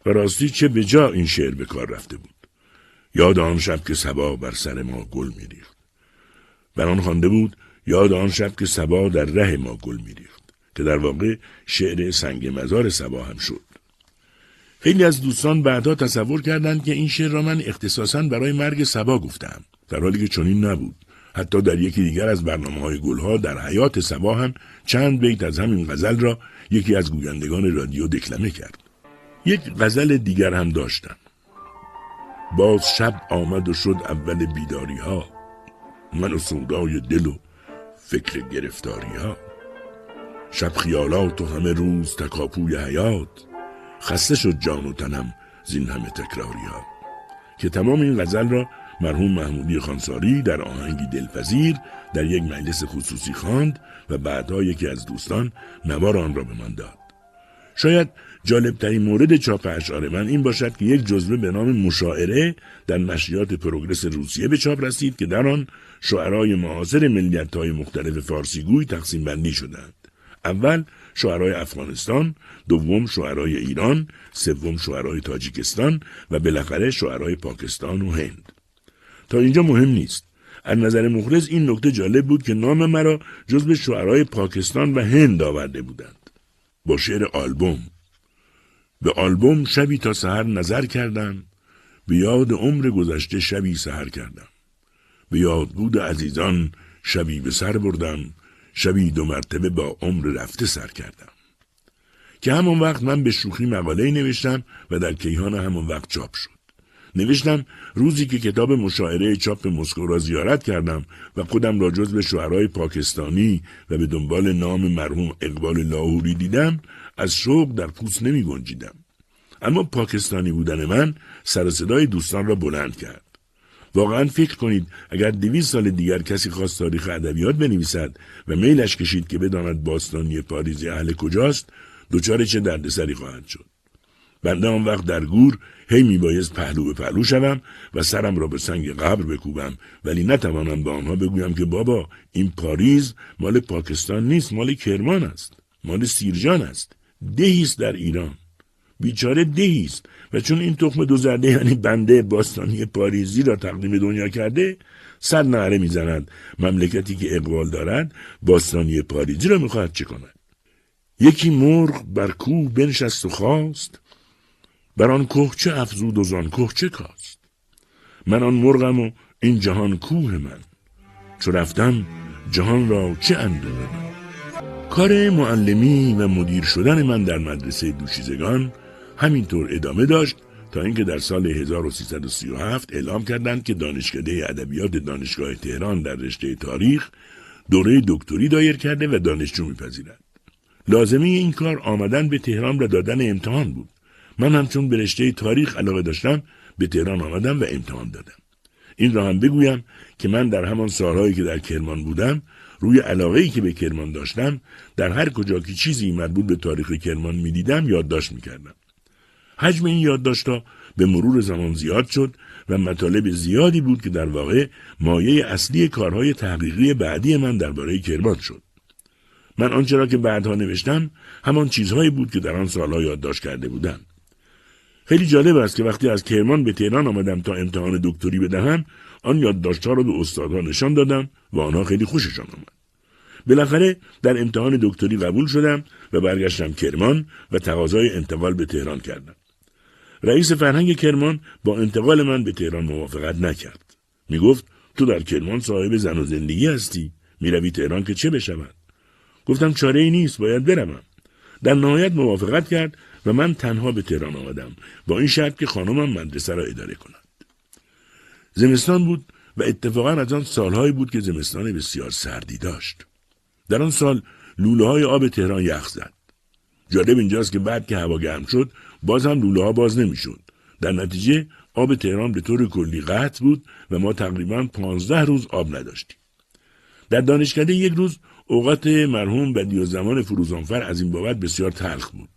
و راستی چه به جا این شعر به کار رفته بود؟ یاد آن شب که سبا بر سر ما گل میریخت. بنان خوانده بود یاد آن شب که سبا در ره ما گل میریخت. که در واقع شعر سنگ مزار سبا هم شد. خیلی از دوستان بعدها تصور کردند که این شعر را من اختصاصا برای مرگ سبا گفتم در حالی که چنین نبود. حتی در یکی دیگر از برنامه های گلها در حیات سبا هم چند بیت از همین غزل را یکی از گویندگان رادیو دکلمه کرد. یک غزل دیگر هم داشتم. باز شب آمد و شد اول بیداری ها من و سودای دل و فکر گرفتاری ها شب خیالات و همه روز تکاپوی حیات. خسته شد جان و تنم زین همه تکراری ها که تمام این غزل را مرحوم محمودی خانساری در آهنگی دلپذیر در یک مجلس خصوصی خواند و بعدها یکی از دوستان نوار آن را به من داد. شاید جالبترین مورد چاپ اشعار من این باشد که یک جزوه به نام مشاعره در نشریات پروگرس روسیه به چاپ رسید که در آن شعرای معاصر ملیت های مختلف فارسیگوی تقسیم بندی شدند. اول شعرهای افغانستان، دوم شعرهای ایران، سوم شعرهای تاجیکستان و بالاخره شعرهای پاکستان و هند. تا اینجا مهم نیست. از نظر مخلص این نکته جالب بود که نام مرا جزو شعرهای پاکستان و هند آورده بودند. با شعر آلبوم. به آلبوم شبی تا سحر نظر کردم به یاد عمر گذشته شبی سحر کردم. به یاد بود عزیزان شبی به سر بردم شبی دو مرتبه با عمر رفته سر کردم. که همون وقت من به شوخی مقاله نوشتم و در کیهان همون وقت چاپ شد. نوشتم روزی که کتاب مشاعره چاپ مسکو را زیارت کردم و خودم را جز به شعرهای پاکستانی و به دنبال نام مرحوم اقبال لاهوری دیدم از شوق در پوست نمی گنجیدم. اما پاکستانی بودن من سر صدای دوستان را بلند کرد. واقعا فکر کنید اگر دویست سال دیگر کسی خواست تاریخ ادبیات بنویسد و میلش کشید که بداند باستانی پاریزی اهل کجاست دچار چه دردسری خواهد شد. بنده آن وقت در گور هی میبایست پهلو به پهلو شوم و سرم را به سنگ قبر بکوبم ولی نتوانم به آنها بگویم که بابا این پاریز مال پاکستان نیست مال کرمان است مال سیرجان است دهی است در ایران. بیچاره دهی است. و چون این تخم دو زرده یعنی بنده باستانی پاریزی را تقدیم دنیا کرده صد نعره می‌زند. مملکتی که اقبال دارد باستانی پاریزی را می‌خواهد چه کند؟ یکی مرغ بر کوه بنشست و خواست. بر آن کوه چه افزود و زان کوه چه کاست؟ من آن مرغم و این جهان کوه من. چو رفتم جهان را چه اندوه من؟ کار معلمی و مدیر شدن من در مدرسه دوشیزگان همینطور ادامه داشت تا اینکه در سال 1337 اعلام کردند که دانشکده ادبیات دانشگاه تهران در رشته تاریخ دوره دکتری دایر کرده و دانشجو میپذیرد. لازمی این کار آمدن به تهران و دادن امتحان بود. من همچون به رشته تاریخ علاقه داشتم به تهران آمدم و امتحان دادم. این را هم بگویم که من در همان سالهایی که در کرمان بودم روی علاقه که به کرمان داشتم در هر کجا که چیزی مربوط به تاریخ کرمان می‌دیدم یادداشت می‌کردم. حجم این یادداشتها به مرور زمان زیاد شد و مطالب زیادی بود که در واقع مایه اصلی کارهای تحقیقی بعدی من درباره کرمان شد. من آنچه را که بعدها نوشتم همان چیزهایی بود که در آن سالها یادداشت کرده بودم. خیلی جالب است که وقتی از کرمان به تهران آمدم تا امتحان دکتری بدهم آن یادداشتها را به استادها نشان دادم و آنها خیلی خوششان آمد. بالاخره در امتحان دکتری قبول شدم و برگشتم کرمان و تقاضای انتقال به تهران کردم. رئیس فرهنگ کرمان با انتقال من به تهران موافقت نکرد. می گفت تو در کرمان صاحب زن و زندگی هستی. می روی تهران که چه بشود؟ گفتم چاره ای نیست باید بروم. در نهایت موافقت کرد و من تنها به تهران آمدم با این شرط که خانمم مدرسه را اداره کند. زمستان بود و اتفاقا از آن سالهایی بود که زمستان بسیار سردی داشت. در آن سال لوله های آب تهران یخ زد. جالب اینجاست که بعد که هوا گرم شد باز هم لوله ها باز نمی‌شد. در نتیجه آب تهران به طور کلی قطع بود و ما تقریبا پانزده روز آب نداشتیم. در دانشکده یک روز اوقات مرحوم بدی و زمان فروزانفر از این بابت بسیار تلخ بود.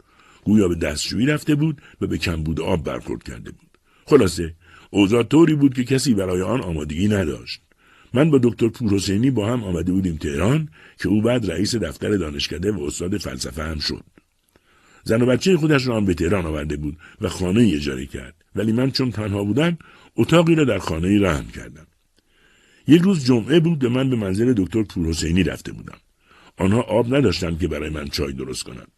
گویا به دستشویی رفته بود و به کمبود آب برخورد کرده بود. خلاصه اوضاع طوری بود که کسی برای آن آمادگی نداشت. من با دکتر پورحسینی با هم آمده بودیم تهران که او بعد رئیس دفتر دانشکده و استاد فلسفه هم شد. زن و بچه خودش را هم به تهران آورده بود و خانه اجاره کرد. ولی من چون تنها بودم اتاقی را در خانه رهن کردم. یک روز جمعه بود و من به منزل دکتر پورحسینی رفته بودم. آنها آب نداشتند که برای من چای درست کنند.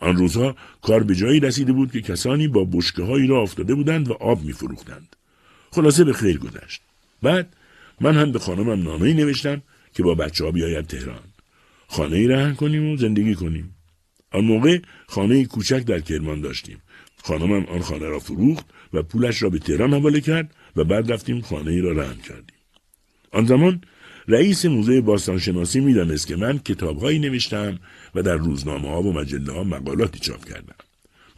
آن روزها کار به جایی رسیده بود که کسانی با بشکه هایی را افتاده بودند و آب میفروختند. خلاصه به خیر گذشت. بعد من هم به خانمم نامه نوشتم که با بچه ها بیاید تهران. خانه ای رهن کنیم و زندگی کنیم. آن موقع خانه کوچک در کرمان داشتیم. خانمم آن خانه را فروخت و پولش را به تهران حواله کرد و بعد رفتیم خانه ای را رهن کردیم. آن زمان رئیس موزه باستانشناسی می‌دانست که من کتابهایی نوشتم و در روزنامه ها و مجله ها مقالاتی چاپ کردم.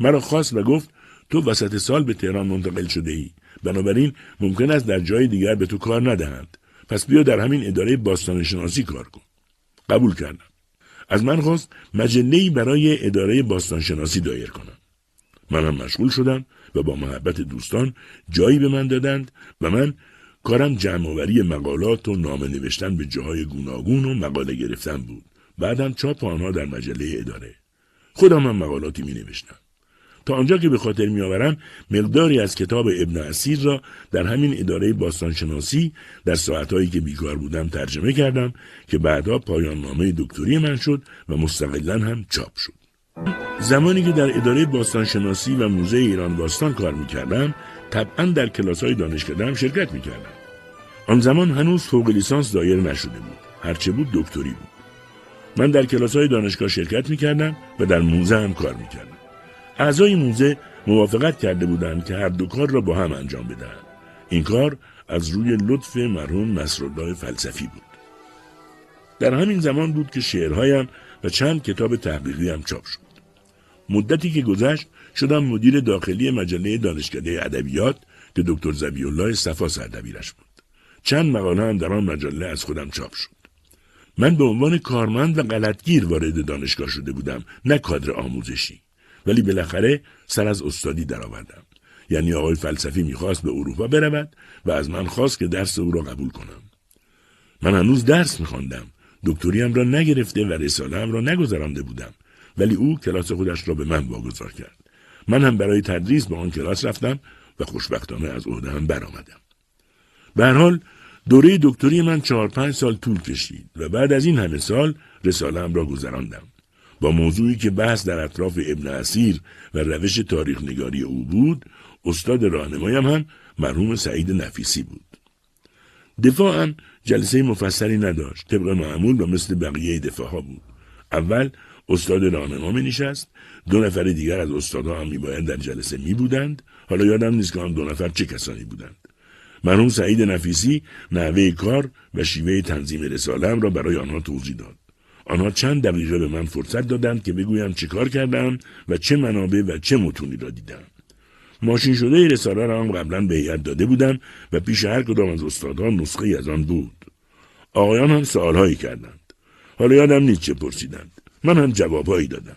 مرا خواست و گفت تو وسط سال به تهران منتقل شده ای. بنابراین ممکن است در جای دیگر به تو کار ندهند. پس بیا در همین اداره باستانشناسی کار کن. قبول کردم. از من خواست مجله برای اداره باستانشناسی دایر کنم. منم مشغول شدم و با محبت دوستان جایی به من دادند و من کارم جمعآوری مقالات و نامه نوشتن به جاهای گوناگون و مقاله گرفتن بود. بعدم چاپ آنها در مجله اداره خودم هم مقالاتی می نوشتم تا آنجا که به خاطر میآورم مقداری از کتاب ابن اسیر را در همین اداره باستانشناسی در ساعتهایی که بیکار بودم ترجمه کردم که بعدها پایان نامه دکتری من شد و مستقلا هم چاپ شد. زمانی که در اداره باستانشناسی و موزه ایران باستان کار می‌کردم طبعا در کلاس های دانشکده هم شرکت می‌کردم. آن زمان هنوز فوق لیسانس دایر نشده بود. هرچه بود دکتری بود. من در کلاس های دانشگاه شرکت می‌کردم و در موزه هم کار می‌کردم. اعضای موزه موافقت کرده بودند که هر دو کار را با هم انجام بدهند. این کار از روی لطف مرحوم نصرالله فلسفی بود. در همین زمان بود که شعرهایم و چند کتاب تحقیقی هم چاپ شد. مدتی که گذشت شدم مدیر داخلی مجله دانشکده ادبیات که دکتر زبی الله صفا سردبیرش بود. چند مقاله هم در آن مجله از خودم چاپ شد. من به عنوان کارمند و غلطگیر وارد دانشگاه شده بودم نه کادر آموزشی. ولی بالاخره سر از استادی درآوردم. یعنی آقای فلسفی می‌خواست به اروپا برود و از من خواست که درس او را قبول کنم. من هنوز درس میخواندم. دکتریم را نگرفته و رسالهام را نگذرانده بودم. ولی او کلاس خودش را به من واگذار کرد. من هم برای تدریس به آن کلاس رفتم و خوشبختانه از عهده هم برآمدم. به هر حال دوره دکتری من چهار پنج سال طول کشید و بعد از این همه سال رسالهام را گذراندم. با موضوعی که بحث در اطراف ابن اسیر و روش تاریخ نگاری او بود استاد راهنمایم هم مرحوم سعید نفیسی بود. دفاعم جلسه مفصلی نداشت. طبق معمول و مثل بقیه دفاع ها بود. اول استاد راهنما می نشست دو نفر دیگر از استادها هم میباید در جلسه می بودند حالا یادم نیست که آن دو نفر چه کسانی بودند. مرحوم سعید نفیسی نحوه کار و شیوه تنظیم رسالم را برای آنها توضیح داد. آنها چند دقیقه به من فرصت دادند که بگویم چه کار کردم و چه منابع و چه متونی را دیدم. ماشین شده رساله را هم قبلا به هیئت داده بودم و پیش هر کدام از استادان نسخه از آن بود. آقایان هم سوالهایی کردند. حالا یادم نیست چه پرسیدند. من هم جوابهایی دادم.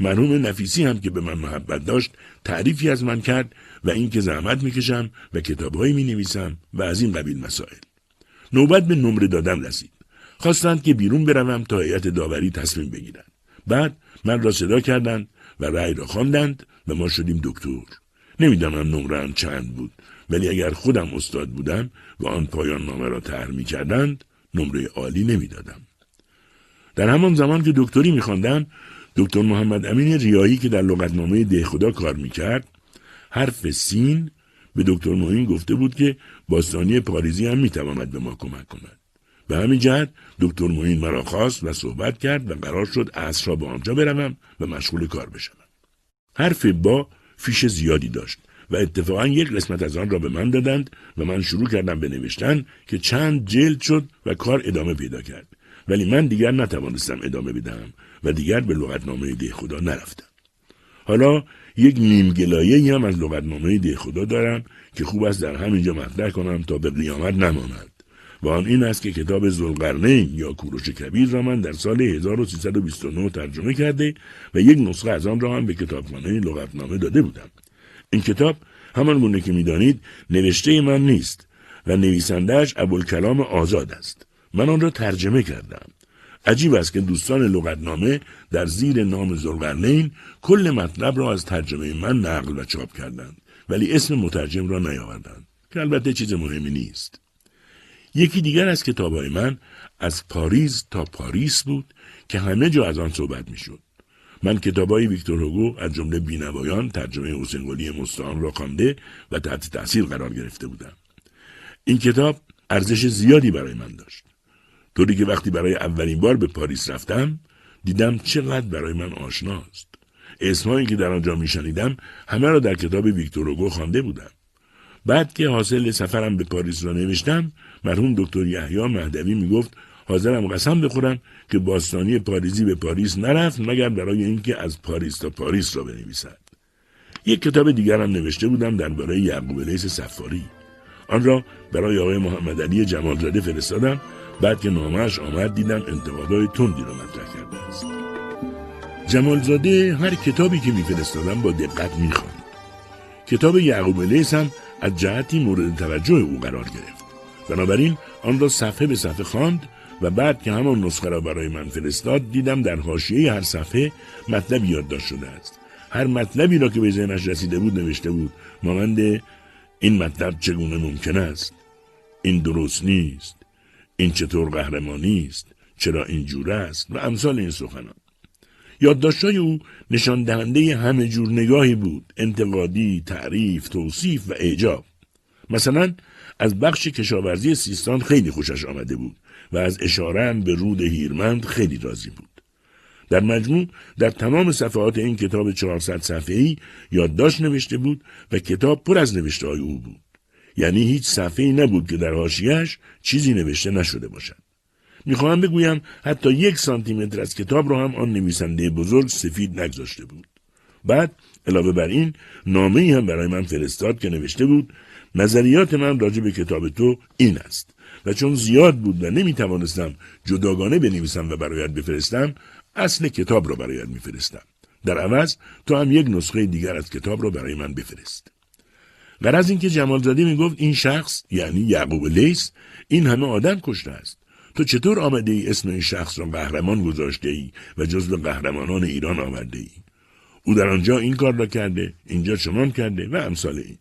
مرحوم نفیسی هم که به من محبت داشت تعریفی از من کرد و اینکه زحمت می‌کشم و کتابهایی می نویسم و از این قبیل مسائل. نوبت به نمره دادم رسید. خواستند که بیرون بروم تا هیئت داوری تصمیم بگیرند. بعد من را صدا کردند و رأی را خواندند و ما شدیم دکتر. نمی‌دانم نمرم چند بود ولی اگر خودم استاد بودم و آن پایان نامه را طرح می کردند نمره عالی نمی‌دادم. در همان زمان که دکتری میخواندم دکتر محمد امین ریایی که در لغتنامه دهخدا کار می‌کرد حرف سین به دکتر معین گفته بود که باستانی پاریزی هم می‌تواند به ما کمک کند. به همین جهت دکتر موین مرا خواست و صحبت کرد و قرار شد اصر را به آنجا بروم و مشغول کار بشوم. حرف با فیش زیادی داشت و اتفاقا یک قسمت از آن را به من دادند و من شروع کردم به نوشتن که چند جلد شد و کار ادامه پیدا کرد. ولی من دیگر نتوانستم ادامه بدهم و دیگر به لغتنامه ده خدا نرفتم. حالا یک نیمگلایه هم از لغتنامه ده خدا دارم که خوب است در همینجا مطرح کنم تا به قیامت نماند. و آن این است که کتاب زلقرنین یا کوروش کبیر را من در سال 1329 ترجمه کرده و یک نسخه از آن را هم به کتابخانه لغتنامه داده بودم. این کتاب همان گونه که می‌دانید نوشته من نیست و نویسندهش ابوالکلام آزاد است. من آن را ترجمه کردم. عجیب است که دوستان لغتنامه در زیر نام زلقرنین کل مطلب را از ترجمه من نقل و چاپ کردند ولی اسم مترجم را نیاوردند. که البته چیز مهمی نیست. یکی دیگر از کتابهای من از پاریز تا پاریس بود که همه جا از آن صحبت می‌شد. من کتابهای ویکتور هوگو از جمله بینوایان ترجمه حسین قلی مستعان را خوانده و تحت تاثیر قرار گرفته بودم. این کتاب ارزش زیادی برای من داشت. طوری که وقتی برای اولین بار به پاریس رفتم دیدم چقدر برای من آشناست. اسمهایی که در آنجا میشنیدم همه را در کتاب ویکتور هوگو خوانده بودم. بعد که حاصل سفرم به پاریس را نوشتم مرحوم دکتر یحیی مهدوی می‌گفت حاضرم قسم بخورم که باستانی پاریزی به پاریس نرفت مگر برای اینکه از پاریس تا پاریس را بنویسد. یک کتاب دیگرم نوشته بودم درباره یعقوب لیس سفاری آن را برای آقای محمد علی جمالزاده فرستادم بعد که نامش آمد دیدم انتقادهای تندی را مطرح کرده است. جمالزاده هر کتابی که میفرستادم با دقت می‌خواند کتاب یعقوب لیس هم از جهتی مورد توجه او قرار گرفت. بنابراین آن را صفحه به صفحه خواند و بعد که همان نسخه را برای من فرستاد دیدم در حاشیه هر صفحه مطلب یادداشت شده است. هر مطلبی را که به ذهنش رسیده بود نوشته بود مانند این مطلب چگونه ممکن است؟ این درست نیست. این چطور قهرمانی است؟ چرا اینجور است؟ و امثال این سخنان. یادداشتهای او نشان دهنده همه جور نگاهی بود. انتقادی تعریف توصیف و اعجاب. مثلا از بخش کشاورزی سیستان خیلی خوشش آمده بود و از اشاره به رود هیرمند خیلی راضی بود. در مجموع در تمام صفحات این کتاب 400 صفحه‌ای یادداشت نوشته بود و کتاب پر از نوشته های او بود. یعنی هیچ صفحه‌ای نبود که در حاشیه‌اش چیزی نوشته نشده باشد. می‌خواهم بگویم حتی یک سانتی متر از کتاب را هم آن نویسنده بزرگ سفید نگذاشته بود. بعد علاوه بر این نامه ای هم برای من فرستاد که نوشته بود نظریات من راجع به کتاب تو این است. و چون زیاد بود و نمی توانستم جداگانه بنویسم و برایت بفرستم اصل کتاب را برایت میفرستم. در عوض تو هم یک نسخه دیگر از کتاب را برای من بفرست. غرض اینکه جمالزاده می‌گفت این شخص یعنی یعقوب لیس این همه آدم کشته است. تو چطور آمده ای اسم این شخص را قهرمان گذاشته ای و جزو قهرمانان ایران آورده ای او در آنجا این کار را کرده اینجا چنان کرده و امثال این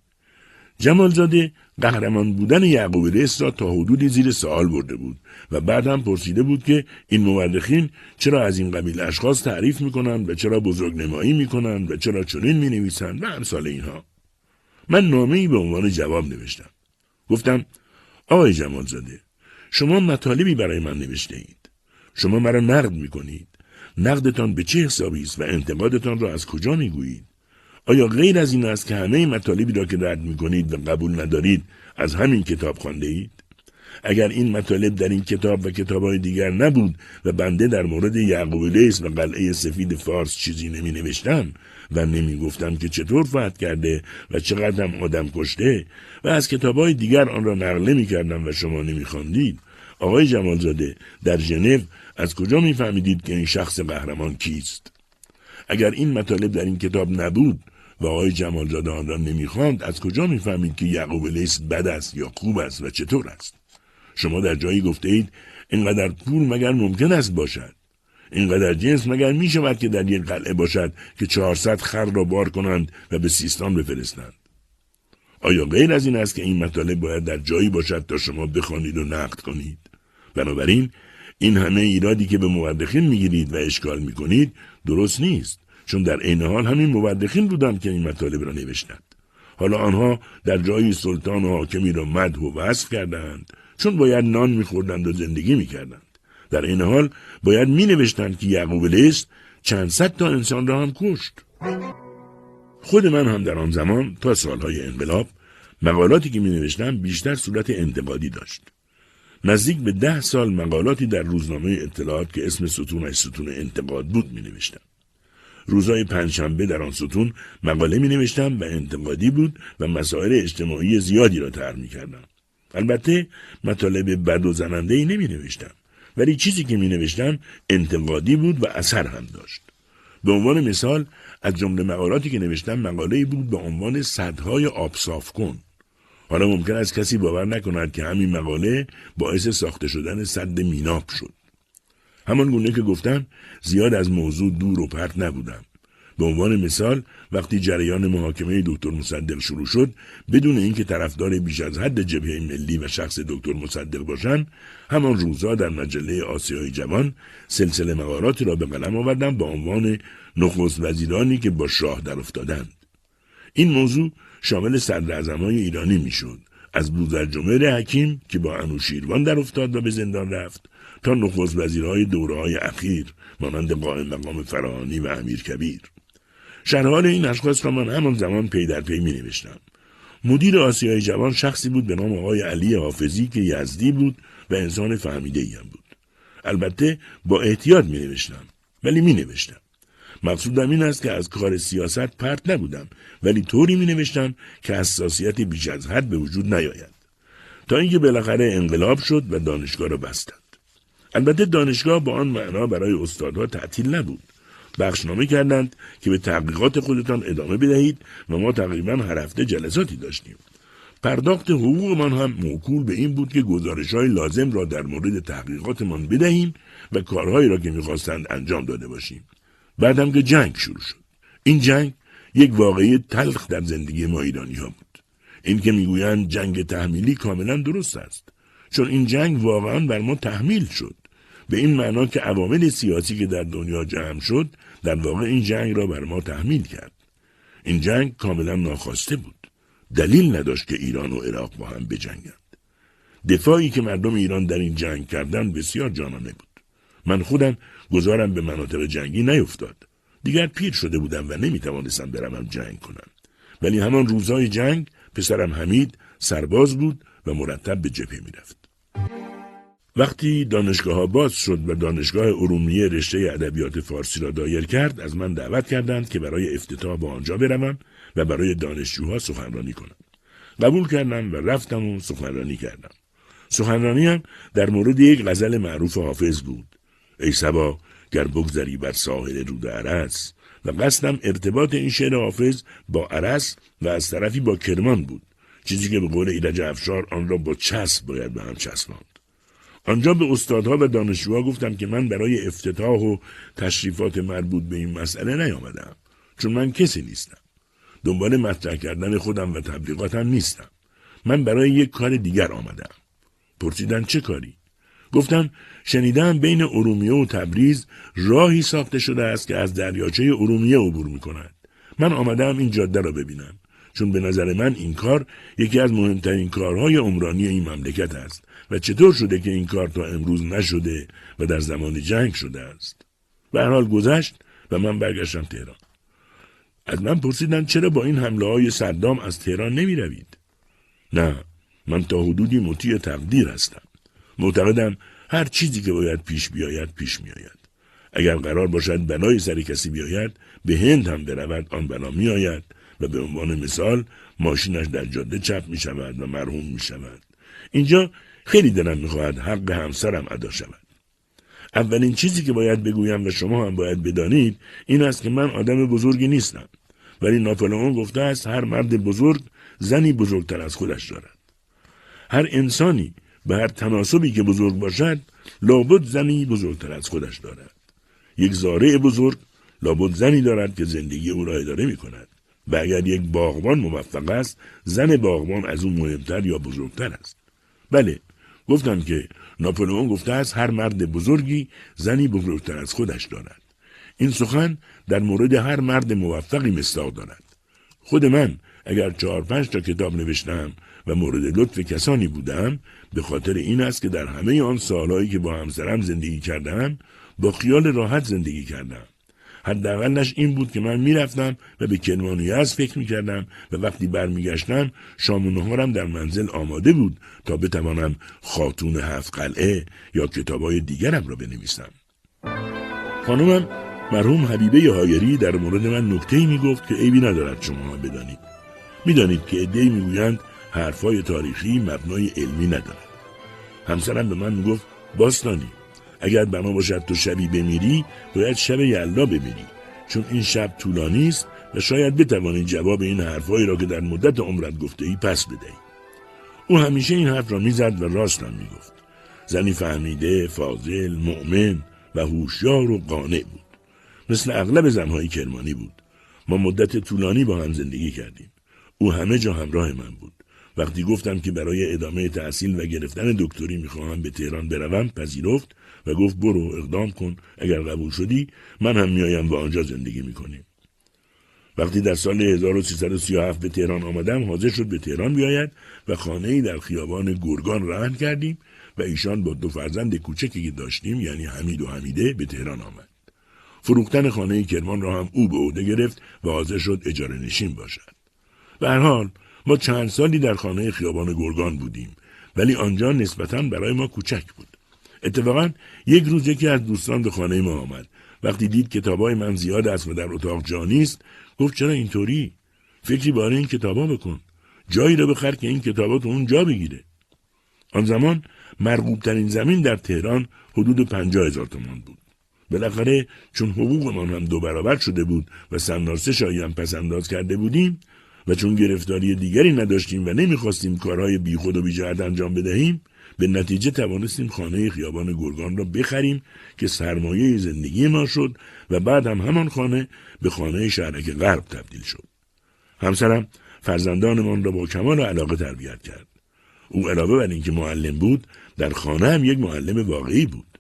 جمالزاده قهرمان بودن یعقوب لیس را تا حدودی زیر سوال برده بود و بعد هم پرسیده بود که این مورخین چرا از این قبیل اشخاص تعریف می‌کنند و چرا بزرگ نمایی می‌کنند و چرا چنین می نویسند و امثال اینها. من نامه ای به عنوان جواب نوشتم. گفتم آقای جمالزاده شما مطالبی برای من نوشته اید. شما مرا نقد می کنید نقدتان به چه حسابی است و انتقادتان را از کجا می گویید آیا غیر از این است که همه مطالبی را که رد می کنید و قبول ندارید از همین کتاب خوانده اید اگر این مطالب در این کتاب و کتابهای دیگر نبود و بنده در مورد یعقوب لیس و قلعه سفید فارس چیزی نمی نوشتم و نمی گفتم که چطور فتح کرده و چقدر هم آدم کشته و از کتابهای دیگر آن را نقله می کردم و شما نمی خواندید. آقای جمالزاده در ژنو از کجا می فهمیدید که این شخص قهرمان کیست؟ اگر این مطالب در این کتاب نبود و آقای جمالزاده آن را نمی‌خواند از کجا می‌فهمید که یعقوب لیس بد است یا خوب است و چطور است؟ شما در جایی گفته اید اینقدر پول مگر ممکن است باشد؟ اینقدر جنس مگر می شود که در یک قلعه باشد که چهارصد خر را بار کنند و به سیستان بفرستند؟ آیا غیر از این است که این مطالب باید در جایی باشد تا شما بخوانید و نقد کنید؟ بنابراین این همه ایرادی که به مورخین می‌گیرید و اشکال می‌کنید درست نیست. چون در عین حال همین مورخین بودند که این مطالب را نوشتند. حالا آنها در جایی سلطان و حاکمی را مدح و وصف کردند چون باید نان میخوردند و زندگی می‌کردند. در این حال باید می نوشتند که یعقوب لیست چند صد تا انسان را هم کشت. خود من هم در آن زمان تا سالهای انقلاب مقالاتی که می نوشتم بیشتر صورت انتقادی داشت. نزدیک به ده سال مقالاتی در روزنامه اطلاعات که اسم ستونش ستون انتقاد بود می نوشتم. روزهای پنجشنبه در آن ستون مقاله می نوشتم و انتقادی بود و مسائل اجتماعی زیادی را طرح می کردم. البته مطالب بد و زننده ای نمی نوشتم ولی چیزی که می نوشتم انتقادی بود و اثر هم داشت. به عنوان مثال از جمله مقالاتی که نوشتم مقاله بود به عنوان صدهای آب صاف کن. حالا ممکن است کسی باور نکند که همین مقاله باعث ساخته شدن صد میناب شد. همان گونه که گفتم زیاد از موضوع دور و پرت نبودم. به عنوان مثال وقتی جریان محاکمه دکتر مصدق شروع شد بدون اینکه طرفدار بیش از حد جبهه ملی و شخص دکتر مصدق باشند همان روزها در مجله آسیای جوان سلسله مقالاتی را به قلم آوردم با عنوان نخست وزیرانی که با شاه در افتادند. این موضوع شامل صدراعظمهای ایرانی می‌شد. از بوزرجمهر حکیم که با انوشیروان در افتاد و به زندان رفت. تا نخست وزیرهای دوره های اخیر مانند قائم مقام فراهانی و امیر کبیر شرحال این اشخاص را من همان زمان پی در پی می نوشتم. مدیر آسیای جوان شخصی بود به نام آقای علی حافظی که یزدی بود و انسان فهمیده هم بود. البته با احتیاط می نوشتم ولی می نوشتم. مقصودم این است که از کار سیاست پرت نبودم ولی طوری می نوشتم که حساسیت بیش از حد به وجود نیاید. تا اینکه بالاخره انقلاب شد و دانشگاه را بستند. البته دانشگاه با آن معنا برای استادها تعطیل نبود. بخشنامه کردند که به تحقیقات خودتان ادامه بدهید و ما تقریبا هر هفته جلساتی داشتیم پرداخت حقوقمان هم موکول به این بود که گزارش های لازم را در مورد تحقیقاتمان بدهیم و کارهایی را که می‌خواستند انجام داده باشیم. بعد هم که جنگ شروع شد. این جنگ یک واقعی تلخ در زندگی ما ایرانی ها بود. این که می‌گویند جنگ تحمیلی کاملا درست است. چون این جنگ واقعا بر ما تحمیل شد. به این معنا که عوامل سیاسی که در دنیا جمع شد در واقع این جنگ را بر ما تحمیل کرد. این جنگ کاملا ناخواسته بود. دلیل نداشت که ایران و عراق با هم بجنگند. دفاعی که مردم ایران در این جنگ کردن بسیار جانانه بود. من خودم گذارم به مناطق جنگی نیفتاد. دیگر پیر شده بودم و نمی‌توانستم بروم جنگ کنم. ولی همان روزهای جنگ پسرم حمید سرباز بود و مرتب به جبهه می‌رفت. وقتی دانشگاه ها باز شد و دانشگاه ارومیه رشته ادبیات فارسی را دایر کرد از من دعوت کردند که برای افتتاح با آنجا بروم و برای دانشجوها سخنرانی کنم. قبول کردم و رفتم و سخنرانی کردم. سخنرانی هم در مورد یک غزل معروف حافظ بود. ای سبا گر بگذری بر ساحل رود عرس و قصدم ارتباط این شعر حافظ با عرس و از طرفی با کرمان بود. چیزی که به قول ایرج افشار آن را با چسب باید به هم چسباند. آنجا به استادها و دانشجوها گفتم که من برای افتتاح و تشریفات مربوط به این مسئله نیامدم چون من کسی نیستم. دنبال مطرح کردن خودم و تبلیغاتم نیستم. من برای یک کار دیگر آمدم. پرسیدن چه کاری؟ گفتم شنیدم بین ارومیه و تبریز راهی ساخته شده است که از دریاچه ارومیه عبور می کند. من آمدم این جاده را ببینم چون به نظر من این کار یکی از مهمترین کارهای عمرانی این مملکت است. و چطور شده که این کار تا امروز نشده و در زمان جنگ شده است؟ به حال گذشت و من برگشتم تهران. از من پرسیدن چرا با این حمله های صدام از تهران نمی روید؟ نه من تا حدودی مطیع تقدیر هستم. معتقدم هر چیزی که باید پیش بیاید پیش میآید. اگر قرار باشد بلای سر کسی بیاید به هند هم برود آن بلا میآید و به عنوان مثال ماشینش در جاده چپ می شود و مرحوم می شود اینجا خیلی دلم می‌خواهد حق همسرم ادا شود. اولین چیزی که باید بگویم و شما هم باید بدانید این است که من آدم بزرگی نیستم. ولی ناپلئون گفته است هر مرد بزرگ زنی بزرگتر از خودش دارد. هر انسانی به هر تناسبی که بزرگ باشد لابد زنی بزرگتر از خودش دارد. یک زاره بزرگ لابد زنی دارد که زندگی او را اداره می کند و اگر یک باغبان موفق است زن باغبان از او مهمتر یا بزرگتر است. بله گفتم که ناپلئون گفته است هر مرد بزرگی زنی بزرگتر از خودش دارد. این سخن در مورد هر مرد موفقی مستاق دارد. خود من اگر چهار پنج تا کتاب نوشتم و مورد لطف کسانی بودم به خاطر این است که در همه آن سالهایی که با همسرم زندگی کردم با خیال راحت زندگی کردم. حداقلش این بود که من می‌رفتم و به کرمان از فکر می‌کردم و وقتی برمیگشتم شام و نهارم در منزل آماده بود تا بتوانم خاتون هفت قلعه یا کتابای دیگرم را بنویسم. خانومم مرحوم حبیبه هایری در مورد من نکتهی می‌گفت که عیبی ندارد شما بدانید. می‌دانید که عدهای می‌گویند حرفهای تاریخی مبنای علمی ندارد. همسرم به من می‌گفت باستانی اگر بنا باشد تو شبی بمیری باید شب یلدا بمیری. چون این شب طولانی است و شاید بتوانی جواب این حرفهایی را که در مدت عمرت گفته ای پس بدهی. او همیشه این حرف را می‌زد و راست هم می‌گفت. زنی فهمیده فاضل مؤمن و هوشیار و قانع بود. مثل اغلب زنهای کرمانی بود. ما مدت طولانی با هم زندگی کردیم. او همه جا همراه من بود. وقتی گفتم که برای ادامه تحصیل و گرفتن دکتری می‌خواهم به تهران بروم پذیرفت و گفت برو اقدام کن اگر قبول شدی من هم میایم و آنجا زندگی می‌کنیم. وقتی در سال 1337 به تهران آمدم حاضر شد به تهران بیاید و خانه ای در خیابان گرگان رهن کردیم و ایشان با دو فرزند کوچکی که داشتیم یعنی حمید و حمیده به تهران آمد. فروختن خانه کرمان را هم او به عهده گرفت و حاضر شد اجاره نشین باشد. به هر حال ما چند سالی در خانه خیابان گرگان بودیم ولی آنجا نسبتا برای ما کوچک بود. اتفاقا یک روز یکی از دوستان به خانه ما آمد. وقتی دید کتابای من زیاد است و در اتاق جا نیست گفت چرا اینطوری؟ فکری باره این کتابا بکن. جایی را بخر که این کتابات اون جا بگیره. آن زمان مرغوب ترین زمین در تهران حدود پنجاه هزار تومان بود. بالاخره چون حقوقمان هم دو برابر شده بود و سندار سه شایی هم پس کرده بودیم و چون گرفتاری دیگری نداشتیم و نمی‌خواستیم کارهای بیخود و بیجهت انجام بدهیم به نتیجه توانستیم خانه خیابان گرگان را بخریم که سرمایه زندگی ما شد و بعد هم همان خانه به خانه شهرک غرب تبدیل شد. همسرم فرزندانمان را با کمال علاقه تربیت کرد. او علاوه بر اینکه معلم بود در خانه هم یک معلم واقعی بود.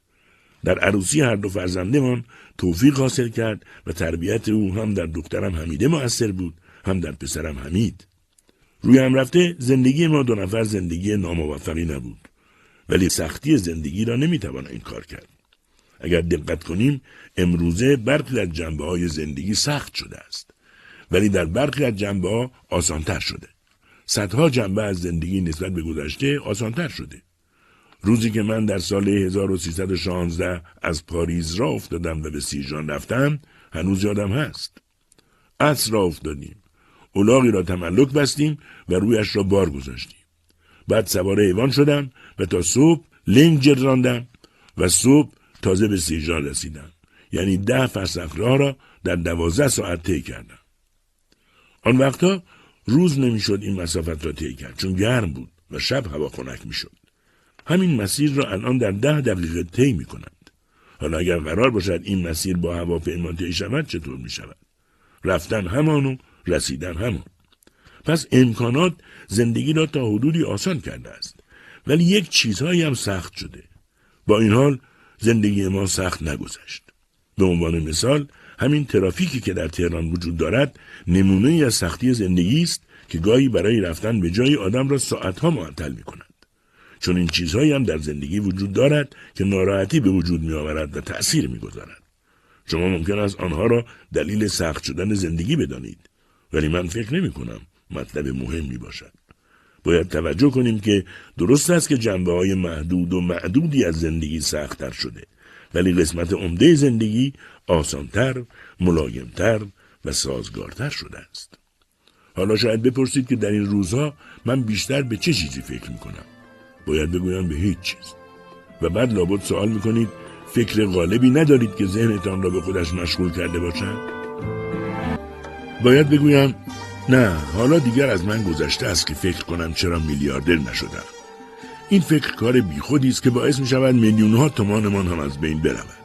در عروسی هر دو فرزندمان توفیق حاصل کرد و تربیت او هم در دخترم حمیده مؤثر بود هم در پسرم حمید. روی هم رفته زندگی ما دو نفر زندگی ناموفقی نبود. ولی سختی زندگی را نمی‌توان این کار کرد. اگر دقت کنیم امروزه برخی از جنبه های زندگی سخت شده است. ولی در برخی از جنبه ها آسانتر شده. صدها جنبه از زندگی نسبت به گذشته آسانتر شده. روزی که من در سال 1316 از پاریز را افتادم و به سیژان رفتم هنوز یادم هست. عصر را افتادیم. اولاغی را تملک بستیم و رویش را بار گذاشتیم. بعد سوار ایوان شدم و تا صبح لنگ جراندم و صبح تازه به سیژان رسیدم. یعنی ده فرسخ راه را در دوازده ساعت طی کردم. آن وقتا روز نمی‌شد این مسافت را طی کرد چون گرم بود و شب هوا خنک می‌شد. همین مسیر را الان در ده دقیقه طی می کنند. حالا اگر قرار باشد این مسیر با هواپیما طی شود چطور می شود؟ رفتن همان رسیدن همان. پس امکانات زندگی را تا حدودی آسان کرده است. ولی یک چیزهایی هم سخت شده. با این حال زندگی ما سخت نگذشت. به عنوان مثال همین ترافیکی که در تهران وجود دارد نمونه ای از سختی زندگی است که گاهی برای رفتن به جای آدم را ساعتها معطل می کند. چون این چیزهایی هم در زندگی وجود دارد که ناراحتی به وجود می آورد و تأثیر می گذارد. شما ممکن است آنها را دلیل سخت شدن زندگی بدانید ولی من فکر نمی کنم مطلب مهمی باشد. باید توجه کنیم که درست است که جنبه های محدود و معدودی از زندگی سختتر شده ولی قسمت عمده زندگی آسانتر، ملایمتر و سازگارتر شده است. حالا شاید بپرسید که در این روزها من بیشتر به چه چیزی فکر می کنم. باید بگویم به هیچ چیز. و بعد لابد سوال می‌کنید فکر غالبی ندارید که ذهنتان را به خودش مشغول کرده باشد؟ باید بگویم نه حالا دیگر از من گذشته است که فکر کنم چرا میلیاردر نشدم. این فکر کار بیخودی است که باعث می شود میلیون ها تومانمان هم از بین برود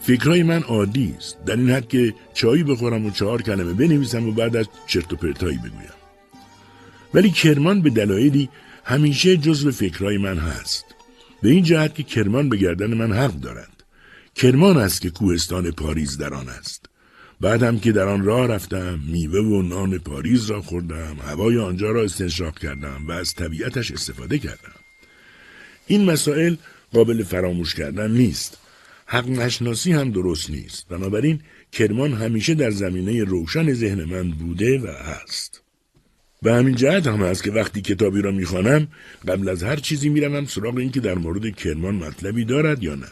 فکرهای من عادی است در این حد که چایی بخورم و چهار کلمه بنویسم و بعد از چرت و پرتایی بگویم. ولی کرمان به دلایلی همیشه جزو فکرهای من هست. به این جهت که کرمان به گردن من حق دارد کرمان است که کوهستان پاریز در آن است. بعدم که در آن راه رفتم میوه و نان پاریز را خوردم هوای آنجا را استنشاق کردم و از طبیعتش استفاده کردم. این مسائل قابل فراموش کردن نیست. حق نشناسی هم درست نیست. بنابراین کرمان همیشه در زمینه روشن ذهن من بوده و هست. به همین جهت هم است که وقتی کتابی را می‌خوانم قبل از هر چیزی می‌روم سراغ اینکه در مورد کرمان مطلبی دارد یا نه.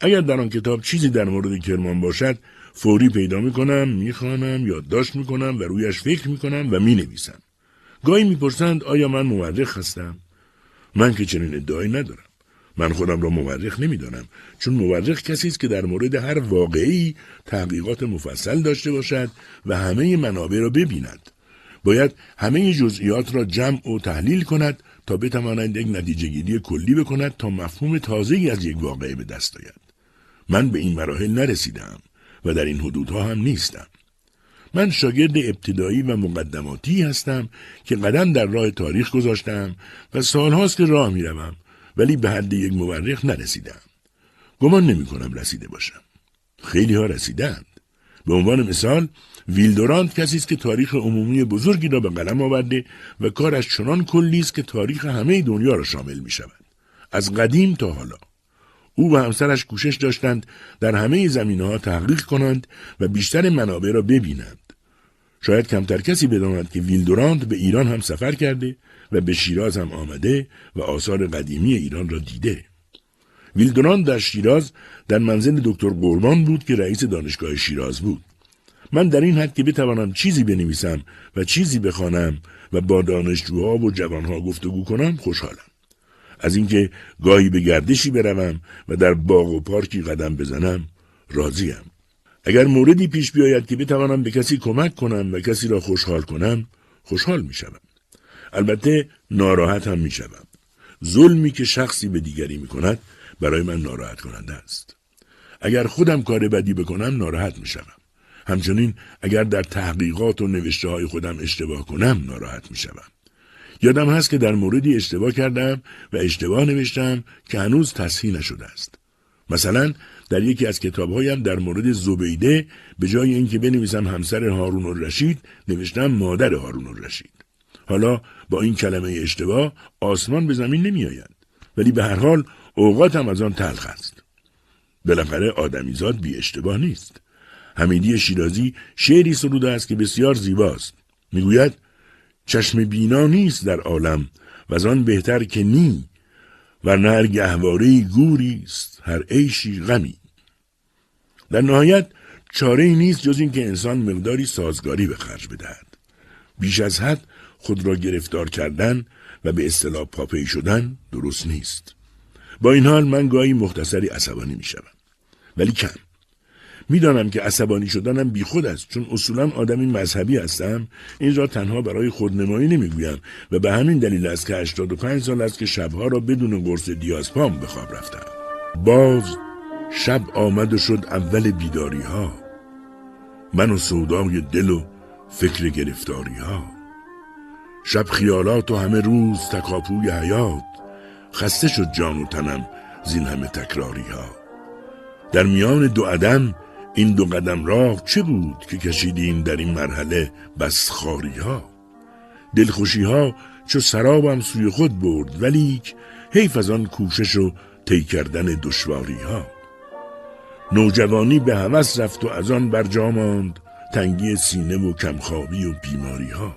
اگر در آن کتاب چیزی در مورد کرمان باشد فوری پیدا می‌کنم می‌خوانم یادداشت می‌کنم و رویش فکر می‌کنم و می‌نویسم. گاهی می‌پرسند آیا من مورخ هستم؟ من که چنین ادعایی ندارم. من خودم را مورخ نمی‌دانم چون مورخ کسی است که در مورد هر واقعی تحقیقات مفصل داشته باشد و همه منابع را ببیند. باید همه جزئیات را جمع و تحلیل کند تا بتواند یک نتیجه گیری کلی بکند تا مفهوم تازه‌ای از یک واقعه به دست آید. من به این مراحل نرسیدم. و در این حدودها هم نیستم من شاگرد ابتدایی و مقدماتی هستم که قدم در راه تاریخ گذاشتم و سالهاست که راه می‌روم ولی به حد یک مورخ نرسیدم گمان نمی کنم رسیده باشم خیلی ها رسیدند به عنوان مثال ویلدورانت کسی است که تاریخ عمومی بزرگی را به قلم آورده و کارش چنان کلی است که تاریخ همه دنیا را شامل می شود. از قدیم تا حالا. او و همسرش کوشش داشتند در همه زمینه ها تحقیق کنند و بیشتر منابع را ببینند. شاید کمتر کسی بداند که ویلدورانت به ایران هم سفر کرده و به شیراز هم آمده و آثار قدیمی ایران را دیده. ویلدورانت در شیراز در منزل دکتر قربان بود که رئیس دانشگاه شیراز بود. من در این حد که بتوانم چیزی بنویسم و چیزی بخوانم و با دانشجوها و جوانها گفتگو کنم خوشحالم. از اینکه گاهی به گردشی بروم و در باغ و پارکی قدم بزنم راضیم. اگر موردی پیش بیاید که بتوانم به کسی کمک کنم و کسی را خوشحال کنم خوشحال می شوم. البته ناراحت هم می شوم. ظلمی که شخصی به دیگری می کند برای من ناراحت کننده است. اگر خودم کار بدی بکنم ناراحت می شوم. همچنین اگر در تحقیقات و نوشته های خودم اشتباه کنم ناراحت می شوم. یادم هست که در موردی اشتباه کردم و اشتباه نوشتم که هنوز تصحیح نشده است. مثلا در یکی از کتابهایم در مورد زبیده به جای اینکه بنویسم همسر هارون الرشید نوشتم مادر هارون الرشید. حالا با این کلمه اشتباه آسمان به زمین نمی آید. ولی به هر حال اوقاتم از آن تلخ است. بالاخره آدمیزاد بی اشتباه نیست. حمیدی شیرازی شعری سروده است که بسیار زیباست. می‌گوید چشم بینا نیست در عالم و از آن بهتر که نی و هر گهواره گوری است هر عیشی غمی. در نهایت چاره ای نیست جز اینکه انسان مقداری سازگاری به خرج بدهد. بیش از حد خود را گرفتار کردن و به اصطلاح پاپی شدن درست نیست. با این حال من گاهی مختصری عصبانی می شدم. ولی کم. می‌دانم که عصبانی شدنم بیخود است چون اصولا آدمی مذهبی هستم. این را تنها برای خودنمایی نمی‌گویم و به همین دلیل است که 85 سال است که شبها را بدون قرص دیازپام به خواب رفتم. باز شب آمد و شد اول بیداری ها من و سودای دل و فکر گرفتاری ها شب خیالات و همه روز تکاپوی حیات. خسته شد جان و تنم زین همه تکراری ها در میان دو عدم این دو قدم راه چه بود که کشیدیم در این مرحله بس خاری ها دلخوشی ها چو سرابم سوی خود برد ولیک حیف از آن کوشش و طی کردن دشواری ها نوجوانی به هوس رفت و از آن برجا ماند تنگی سینه و کمخوابی و بیماری ها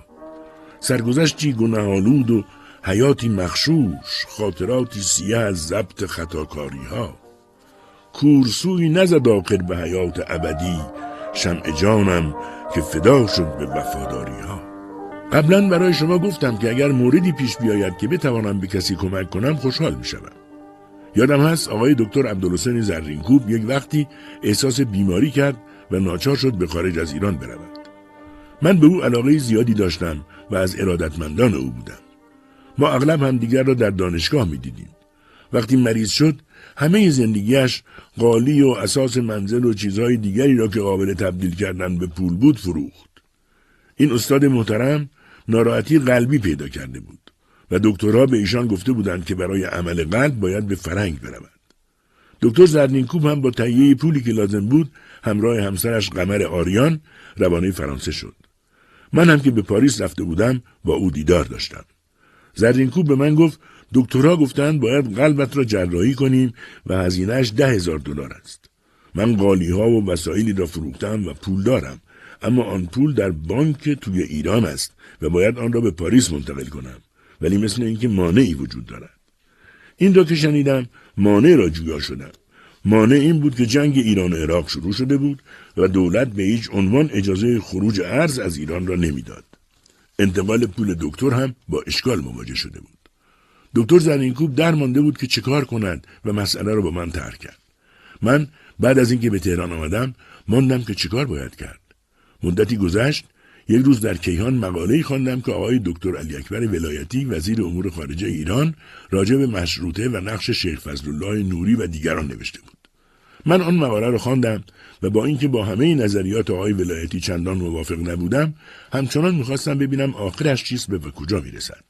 سرگذشتی گناهالود و حیاتی مخشوش خاطراتی سیه از ضبط خطاکاری ها کورسوی نزد آخر به حیات ابدی شمع جانم که فدا شد به وفاداری ها قبلا برای شما گفتم که اگر موردی پیش بیاید که بتوانم به کسی کمک کنم خوشحال می شدم. یادم هست آقای دکتر عبدالحسین زرینکوب یک وقتی احساس بیماری کرد و ناچار شد به خارج از ایران برود. من به او علاقه زیادی داشتم و از ارادتمندان او بودم. ما اغلب هم دیگر را در دانشگاه می دیدیم. وقتی مریض شد همه زندگیش قالی و اساس منزل و چیزهای دیگری را که قابل تبدیل کردن به پول بود فروخت. این استاد محترم ناراحتی قلبی پیدا کرده بود و دکترها به ایشان گفته بودند که برای عمل قلب باید به فرنگ برود. دکتر زرنینکوب هم با تهیه پولی که لازم بود همراه همسرش قمر آریان روانه فرانسه شد. من هم که به پاریس رفته بودم با او دیدار داشتم. زرینکوب به من گفت دکترها گفتند باید قلبت را جراحی کنیم و هزینهش ده هزار دلار است. من قالی ها و وسایلی را فروختم و پول دارم اما آن پول در بانک توی ایران است و باید آن را به پاریس منتقل کنم ولی مثل اینکه مانعی وجود دارد. این را که شنیدم مانع را جویا شدم. مانع این بود که جنگ ایران و عراق شروع شده بود و دولت به هیچ عنوان اجازه خروج ارز از ایران را نمی‌داد. انتقال پول دکتر هم با اشکال مواجه شده بود. دکتر زرینکوب در مانده بود که چکار کند و مسئله را با من ترک کرد. من بعد از اینکه به تهران آمدم ماندم که چیکار باید کرد. مدتی گذشت یک روز در کیهان مقاله خواندم که آقای دکتر علی اکبر ولایتی وزیر امور خارجه ایران راجع به مشروطه و نقش شیخ فضلالله نوری و دیگران نوشته بود. من آن مقاله را خواندم و با اینکه با همه نظریات آقای ولایتی چندان موافق نبودم همچنان می‌خواستم ببینم آخرش چیست به کجا می‌رسد.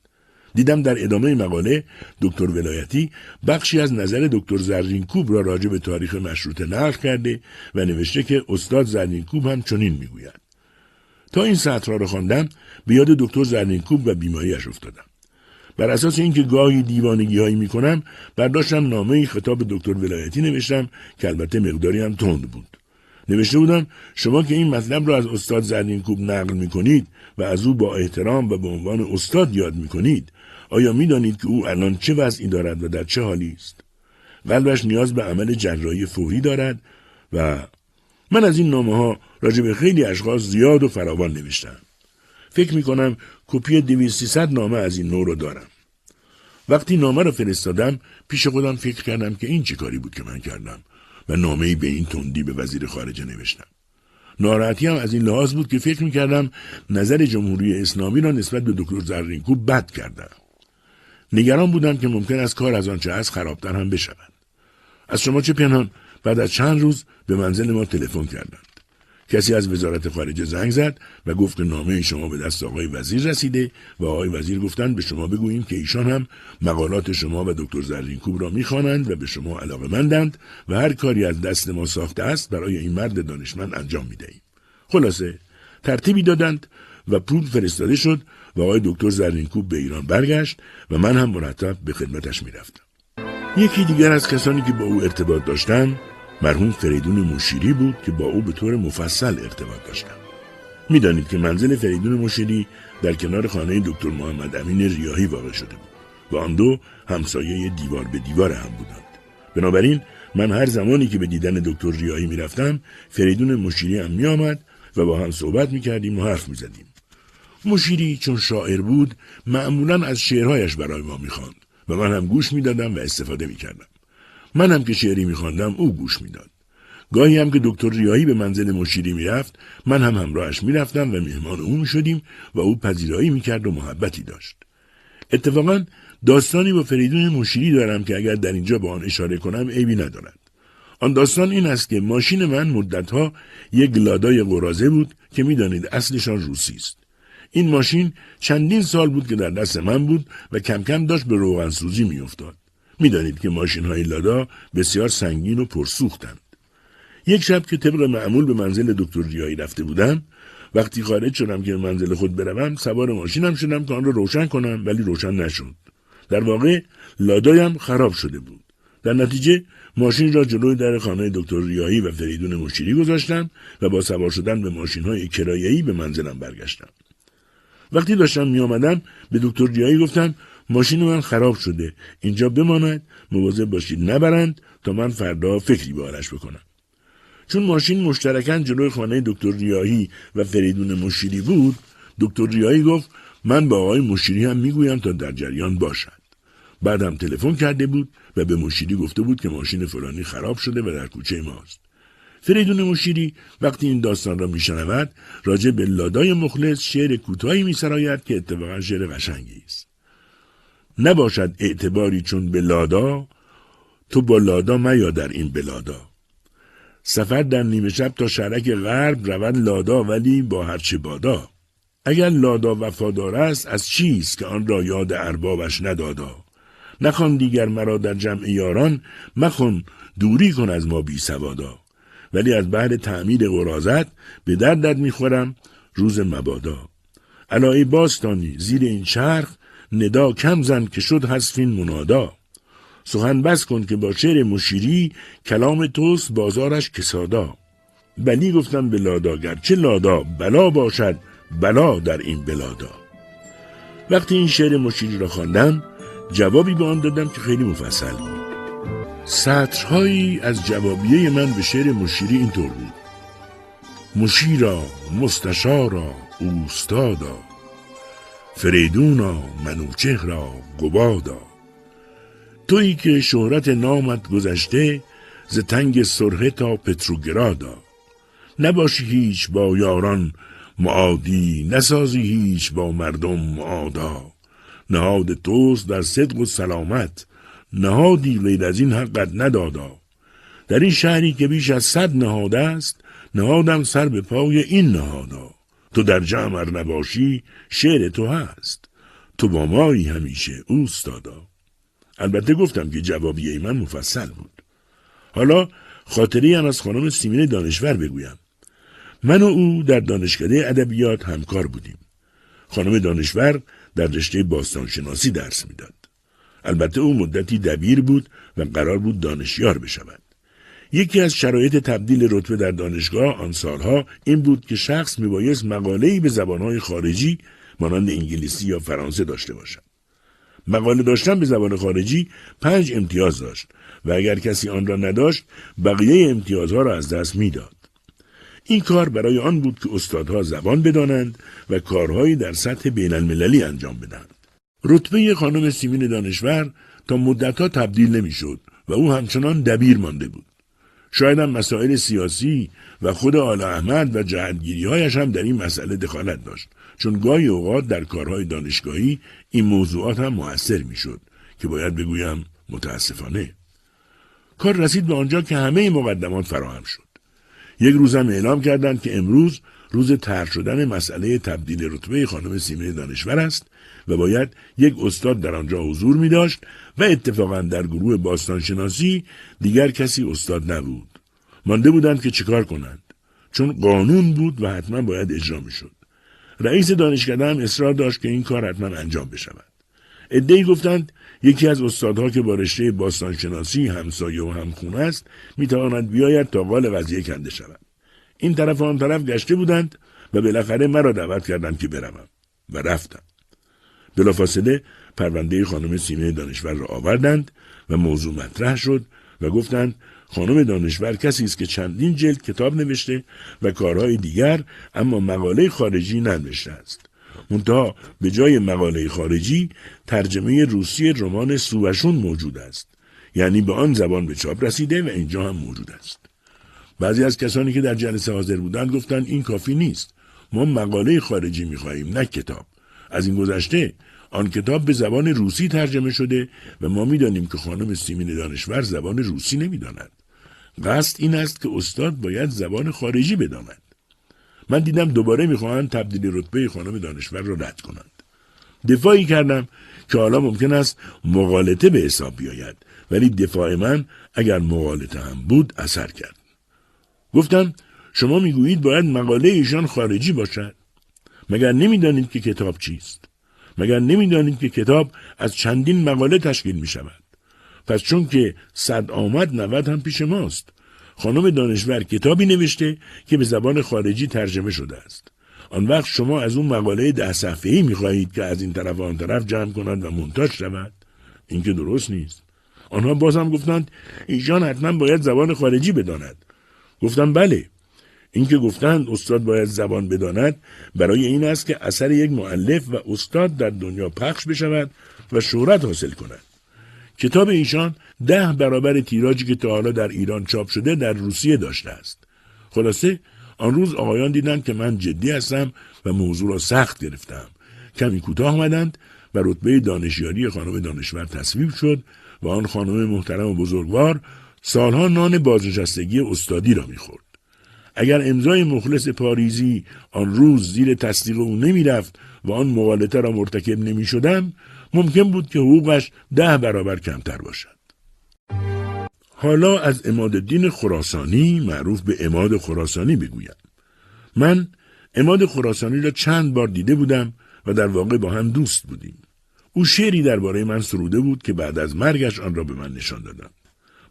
دیدم در ادامه مقاله دکتر ولایتی بخشی از نظر دکتر زرینکوب را راجع به تاریخ مشروطه نقل کرده و نوشته که استاد زرینکوب هم چنین می‌گوید. تا این سطرها را خواندم به یاد دکتر زرینکوب و بیماریش افتادم. بر اساس اینکه گاهی دیوانگی هایی می‌کنم برداشتم نامه خطاب دکتر ولایتی نوشتم که البته مقداری هم تند بود. نوشته بودم شما که این مطلب را از استاد زرینکوب نقل می‌کنید و از او با احترام و به عنوان استاد یاد می‌کنید آیا می‌دانید که او الان چه وضعی دارد و در چه حالی است؟ قلبش نیاز به عمل جراحی فوری دارد و من از این نامه ها راجع خیلی اشخاص زیاد و فراوان نوشتم فکر می کنم کپی دویستی نامه از این نوع رو دارم. وقتی نامه رو فرستادم پیش خودم فکر کردم که این چه کاری بود که من کردم و نامه ای به این تندی به وزیر خارجه نوشتم. ناراحتی هم از این لحاظ بود که فکر می‌کردم نظر جمهوری اسلامی را نسبت به دکتر زرینکو بد کردم. نگران بودم که ممکن است کار از آنچه از خرابتر هم بشود. از شما چه پنهان بعد از چند روز به منزل ما تلفن کردند. کسی از وزارت خارجه زنگ زد و گفت که نامه شما به دست آقای وزیر رسیده و آقای وزیر گفتند به شما بگوییم که ایشان هم مقالات شما و دکتر زرینکوب را می‌خوانند و به شما علاقه مندند و هر کاری از دست ما ساخته است برای این مرد دانشمند انجام می‌دهیم. خلاصه ترتیبی دادند و پول فرستاده شد و آقای دکتر زرینکوب به ایران برگشت و من هم مرتب به خدمتش می‌رفتم. یکی دیگر از کسانی که با او ارتباط داشتند مرحوم فریدون مشیری بود که با او به طور مفصل ارتباط داشتم. می‌دانید که منزل فریدون مشیری در کنار خانه دکتر محمد امین ریاهی واقع شده بود و آن دو همسایه دیوار به دیوار هم بودند. بنابراین من هر زمانی که به دیدن دکتر ریاهی می‌رفتم فریدون مشیری هم میآمد و با هم صحبت می‌کردیم و حرف می‌زدیم. مشیری چون شاعر بود معمولا از شعرهایش برای ما می‌خواند و من هم گوش می‌دادم و استفاده می‌کردم. من هم که شعری میخواندم او گوش می‌داد. گاهی هم که دکتر ریایی به منزل مشیری می‌رفت من هم همراهش می‌رفتم و مهمان او می‌شدیم و او پذیرایی می‌کرد و محبتی داشت. اتفاقا داستانی با فریدون مشیری دارم که اگر در اینجا با آن اشاره کنم عیبی ندارد. آن داستان این است که ماشین من مدتها یک لادای قرازه بود که می‌دانید اصلشان روسی است. این ماشین چندین سال بود که در دست من بود و کم کم داشت به روغنسوزی میافتاد. می‌دانید که ماشین های لادا بسیار سنگین و پرسوختند. یک شب که طبق معمول به منزل دکتر ریایی رفته بودم وقتی خارج شدم که منزل خود بروم سوار ماشینم شدم که آن را روشن کنم ولی روشن نشد. در واقع لادایم خراب شده بود. در نتیجه ماشین را جلوی در خانه دکتر ریایی و فریدون مشیری گذاشتم و با سوار شدن به ماشین های کرایه‌ای به منزلم برگشتم. وقتی داشتم می آمدم به دکتر ریایی گفتم ماشین من خراب شده اینجا بماند مواظب باشید نبرند تا من فردا فکری به بکنم. چون ماشین مشترکاً جلوی خانه دکتر ریاهی و فریدون مشیری بود دکتر ریاهی گفت من با آقای مشیری هم می‌گویم تا در جریان باشد. بعدم تلفن کرده بود و به مشیری گفته بود که ماشین فلانی خراب شده و در کوچه ماست. فریدون مشیری وقتی این داستان را میشنود راجع به لادای مخلص شعر کوتاهی میسراید که اتفاقا شعر قشنگی است. نباشد اعتباری چون به لادا تو با لادا میا در این بلادا سفر در نیمه شب تا شرک غرب رود لادا ولی با هرچه بادا. اگر لادا وفادار است از چیست که آن را یاد اربابش ندادا؟ نخوان دیگر مرا در جمع یاران مخون دوری کن از ما بی سوادا. ولی از بعد تعمیر قرازت به دردت می‌خورم روز مبادا. علای باستانی زیر این چرخ ندا کم زن که شد حسفین منادا. سخن بس کن که با شعر مشیری کلام توست بازارش کسادا. بلی گفتم به لادا گرچه لادا بلا باشد بلا در این بلادا. وقتی این شعر مشیری را خواندم جوابی به آن دادم که خیلی مفصل بود. سطرهایی از جوابیه من به شعر مشیری اینطور بود. مشیرا مستشارا اوستادا. فریدونا منوچهرا گبادا. تویی که شهرت نامت گذشته ز تنگ سرهه تا پتروگرادا. نباشی هیچ با یاران معادی نسازی هیچ با مردم معادا. نهاد توست در صدق و سلامت نهادی غیر از این حقت ندادا. در این شهری که بیش از صد نهاد است نهادم سر به پای این نهادا. تو در جمع نباشی شعر تو هست. تو با مایی همیشه اوستادا. البته گفتم که جوابیه من مفصل بود. حالا خاطری هم از خانم سیمین دانشور بگویم. من و او در دانشکده ادبیات همکار بودیم. خانم دانشور در رشته باستانشناسی درس می‌داد. البته او مدتی دبیر بود و قرار بود دانشیار بشود یکی از شرایط تبدیل رتبه در دانشگاه آن سالها این بود که شخص میبایست مقاله‌ای به زبانهای خارجی مانند انگلیسی یا فرانسه داشته باشد. مقاله داشتن به زبان خارجی پنج امتیاز داشت و اگر کسی آن را نداشت بقیه امتیازها را از دست می‌داد. این کار برای آن بود که استادها زبان بدانند و کارهایی در سطح بین المللی انجام بدهند. رتبه خانم سیمین دانشور تا مدتها تبدیل نمی‌شد و او همچنان دبیر مانده بود. شاید هم مسائل سیاسی و خود آل احمد و هایش هم در این مسئله دخالت داشت. چون گاهی اوقات در کارهای دانشگاهی این موضوعات هم موثر می‌شد که باید بگویم متاسفانه. کار رسید به آنجا که همه مقدمات فراهم شد. یک روزم اعلام کردند که امروز روز تر شدن مسئله تبدیل رتبه خانم سیمه دانشور است و باید یک استاد در آنجا حضور می داشت و اتفاقا در گروه باستانشناسی دیگر کسی استاد نبود. مانده بودند که چیکار کنند چون قانون بود و حتما باید اجرا می شد. رئیس دانشکده هم اصرار داشت که این کار حتما انجام بشود. ادهی گفتند یکی از استادها که با رشته باستانشناسی همسایه و همخونه است می‌تواند بیاید تا قال قضیه کنده شود این طرف و آن طرف گشته بودند و بالاخره مرا دعوت کردند که بروم. و رفتم. بلافاصله پرونده خانم سیمه دانشور را آوردند و موضوع مطرح شد و گفتند خانم دانشور کسی است که چندین جلد کتاب نوشته و کارهای دیگر اما مقاله خارجی ننوشته است. منتها به جای مقاله خارجی ترجمه روسی رمان سووشون موجود است. یعنی به آن زبان به چاپ رسیده و اینجا هم موجود است. بعضی از کسانی که در جلسه حاضر بودند گفتند این کافی نیست. ما مقاله خارجی می‌خواهیم نه کتاب. از این گذشته آن کتاب به زبان روسی ترجمه شده و ما می‌دانیم که خانم سیمین دانشور زبان روسی نمی‌داند. قصد این است که استاد باید زبان خارجی بداند. من دیدم دوباره می‌خواهند تبدیل رتبه خانم دانشور را رد کنند. دفاعی کردم که حالا ممکن است مقالطه به حساب بیاید ولی دفاع من اگر مقالطه هم بود اثر کرد. گفتم شما می‌گویید باید مقاله ایشان خارجی باشد. مگر نمی‌دانید که کتاب چیست؟ مگر نمی‌دانید که کتاب از چندین مقاله تشکیل می شود پس چون که صد آمد نود هم پیش ماست. خانم دانشور کتابی نوشته که به زبان خارجی ترجمه شده است. آن وقت شما از اون مقاله ده صفحه‌ای می‌خواهید که از این طرف و آن طرف جمع کنند و منتاج شود. این که درست نیست. آنها باز هم گفتند ایشان حتما باید زبان خارجی بداند. گفتم بله اینکه گفتند استاد باید زبان بداند برای این است که اثر یک معلف و استاد در دنیا پخش بشود و شهرت حاصل کند کتاب ایشان ده برابر تیراجی که تا حالا در ایران چاپ شده در روسیه داشته است. خلاصه آن روز آقایان دیدند که من جدی هستم و موضوع را سخت گرفتم. کمی کوتاه آمدند و رتبه دانشیاری خانم دانشور تصویب شد و آن خانم محترم و بزرگوار سالها نان بازنشستگی استادی را می‌خورد. اگر امضای مخلص پاریزی آن روز زیر تصدیق او نمی‌رفت و آن مقالطه را مرتکب نمی شدم ممکن بود که حقوقش ده برابر کمتر باشد. حالا از اماد الدین خراسانی معروف به اماد خراسانی بگویم. من اماد خراسانی را چند بار دیده بودم و در واقع با هم دوست بودیم. او شعری درباره من سروده بود که بعد از مرگش آن را به من نشان دادم.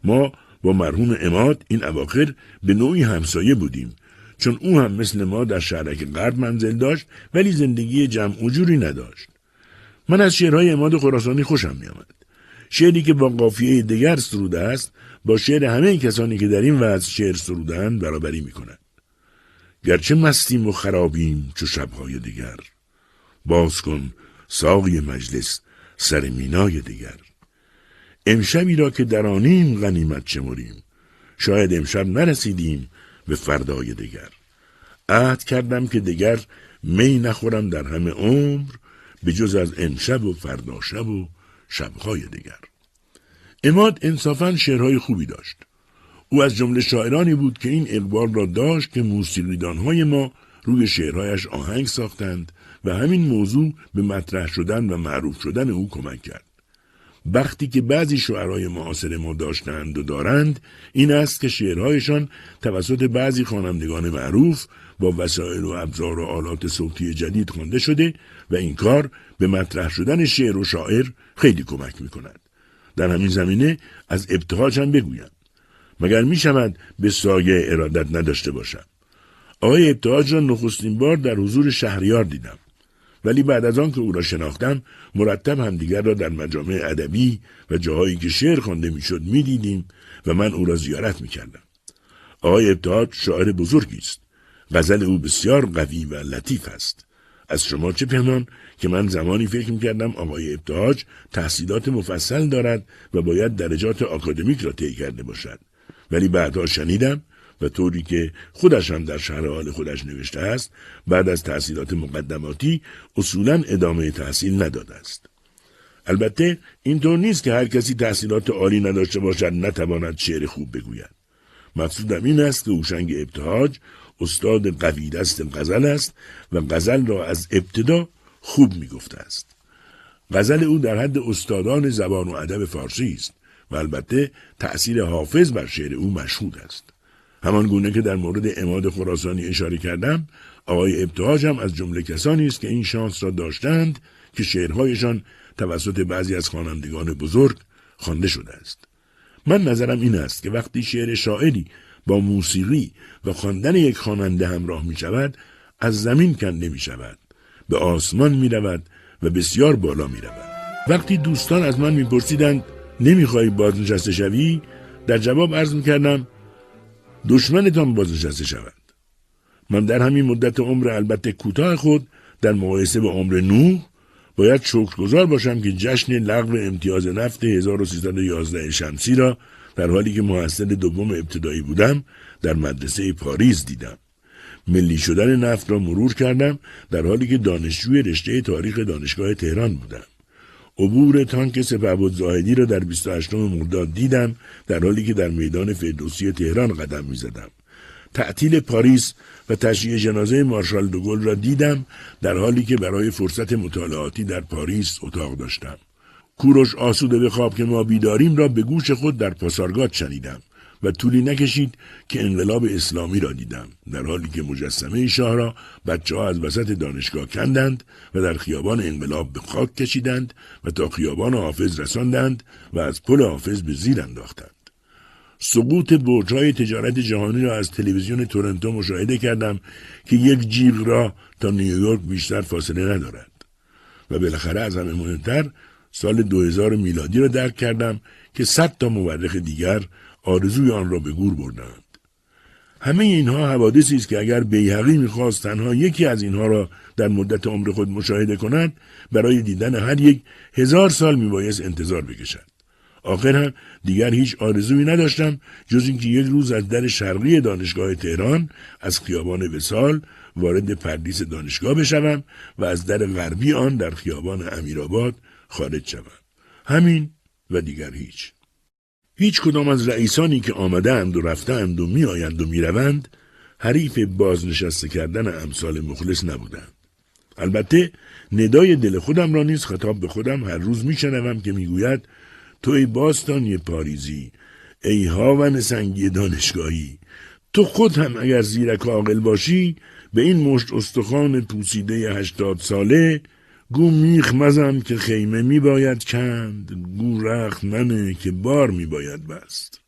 ما با مرحوم اماد این اواخر به نوعی همسایه بودیم چون او هم مثل ما در شهرک غرب منزل داشت ولی زندگی جمع وجوری نداشت. من از شعرهای اماد خراسانی خوشم میآمد. شعری که با قافیه دیگر سروده است با شعر همه کسانی که در این وضع شعر سرودن برابری می کند. گرچه مستیم و خرابیم چو شبهای دیگر باز کن ساقی مجلس سر مینای دیگر امشبی را که درانیم غنیمت چمریم شاید امشب نرسیدیم به فردای دیگر عهد کردم که دیگر می نخورم در همه عمر به جز از امشب و فردا شب و شبهای دیگر اماد انصافا شعرهای خوبی داشت. او از جمله شاعرانی بود که این اقبال را داشت که موسیقیدانهای ما روی شعرهایش آهنگ ساختند و همین موضوع به مطرح شدن و معروف شدن او کمک کرد. وقتی که بعضی شعرهای معاصر ما داشتند و دارند این است که شعرهایشان توسط بعضی خوانندگان معروف با وسایل و ابزار و آلات صوتی جدید خوانده شده و این کار به مطرح شدن شعر و شاعر خیلی کمک می کند. در همین زمینه از ابتهاج هم بگویم. مگر می شود به سایه ارادت نداشته باشم؟ آقای ابتهاج را نخستین بار در حضور شهریار دیدم. ولی بعد از آن که او را شناختم مرتب همدیگر را در مجامع ادبی و جاهایی که شعر خوانده می‌شد می‌دیدیم و من او را زیارت می‌کردم. آقای ابتهاج شاعر بزرگی است. غزل او بسیار قوی و لطیف است. از شما چه پنهان که من زمانی فکر کردم آقای ابتهاج تحصیلات مفصل دارد و باید درجات آکادمیک را طی کرده باشد. ولی بعدها شنیدم و طوری که خودش هم در شهر حال خودش نوشته است بعد از تحصیلات مقدماتی اصولا ادامه تحصیل نداده است. البته اینطور نیست که هر کسی تحصیلات عالی نداشته باشد نتواند شعر خوب بگوید. مقصودم این است که اوشنگ ابتهاج استاد قوی دست غزل است و غزل را از ابتدا خوب می‌گفته است. غزل او در حد استادان زبان و ادب فارسی است و البته تأثیر حافظ بر شعر او مشهود است. همان گونه که در مورد اماد خراسانی اشاره کردم آقای ابتهاج هم از جمله کسانی است که این شانس را داشتند که شعرهایشان توسط بعضی از خوانندگان بزرگ خوانده شده است. من نظرم این است که وقتی شعر شاعری با موسیقی و خواندن یک خواننده همراه می شود از زمین کنده می شود به آسمان می رود و بسیار بالا می رود وقتی دوستان از من میپرسیدند نمی‌خواهی بازنشسته شوی؟ در جواب عرض می کردم دشمنتان بازنشسته شود من در همین مدت عمر البته کوتاه خود در مقایسه با عمر نوح باید شکرگزار باشم که جشن لغو امتیاز نفت 1311 شمسی را در حالی که محصل دوم ابتدایی بودم در مدرسه پاریس دیدم. ملی شدن نفت را مرور کردم در حالی که دانشجوی رشته تاریخ دانشگاه تهران بودم. عبور تانک سپهبد زاهدی را در 28 مرداد دیدم در حالی که در میدان فردوسی تهران قدم می‌زدم. تعطیل پاریس و تشییع جنازه مارشال دوگل را دیدم در حالی که برای فرصت مطالعاتی در پاریس اتاق داشتم. کوروش آسوده به خواب که ما بیداریم را به گوش خود در پاسارگاد شنیدم و طولی نکشید که انقلاب اسلامی را دیدم در حالی که مجسمه شاه را بچه ها از وسط دانشگاه کندند و در خیابان انقلاب به خاک کشیدند و تا خیابان حافظ رساندند و از پل حافظ به زیر انداختند. سقوط برجهای تجارت جهانی را از تلویزیون تورنتو مشاهده کردم که یک جیغ را تا نیویورک بیشتر فاصله ندارد و بالاخره از همه مهمتر سال 2000 میلادی را درک کردم که صد تا مورخ دیگر آرزوی آن را به گور بردند. همه اینها حوادثی است که اگر بیهقی می‌خواست تنها یکی از اینها را در مدت عمر خود مشاهده کند برای دیدن هر یک هزار سال میبایست انتظار بکشد. آخر هم دیگر هیچ آرزویی نداشتم جز اینکه یک روز از در شرقی دانشگاه تهران از خیابان وسال وارد پردیس دانشگاه بشوم و از در غربی آن در خیابان امیرآباد خارج شوم همین و دیگر هیچ هیچ کدام از رئیسانی که آمدند و رفتند و میآیند و می‌روند حریف بازنشسته کردن امثال مخلص نبودند. البته ندای دل خودم را نیز خطاب به خودم هر روز میشنوم که می‌گوید تو ای باستانی پاریزی ای هاون سنگی دانشگاهی تو خود هم اگر زیرک عاقل باشی به این مشت استخوان پوسیده هشتاد ساله گو میخ مزن که خیمه می باید کند گو رخت منه که بار می باید بست.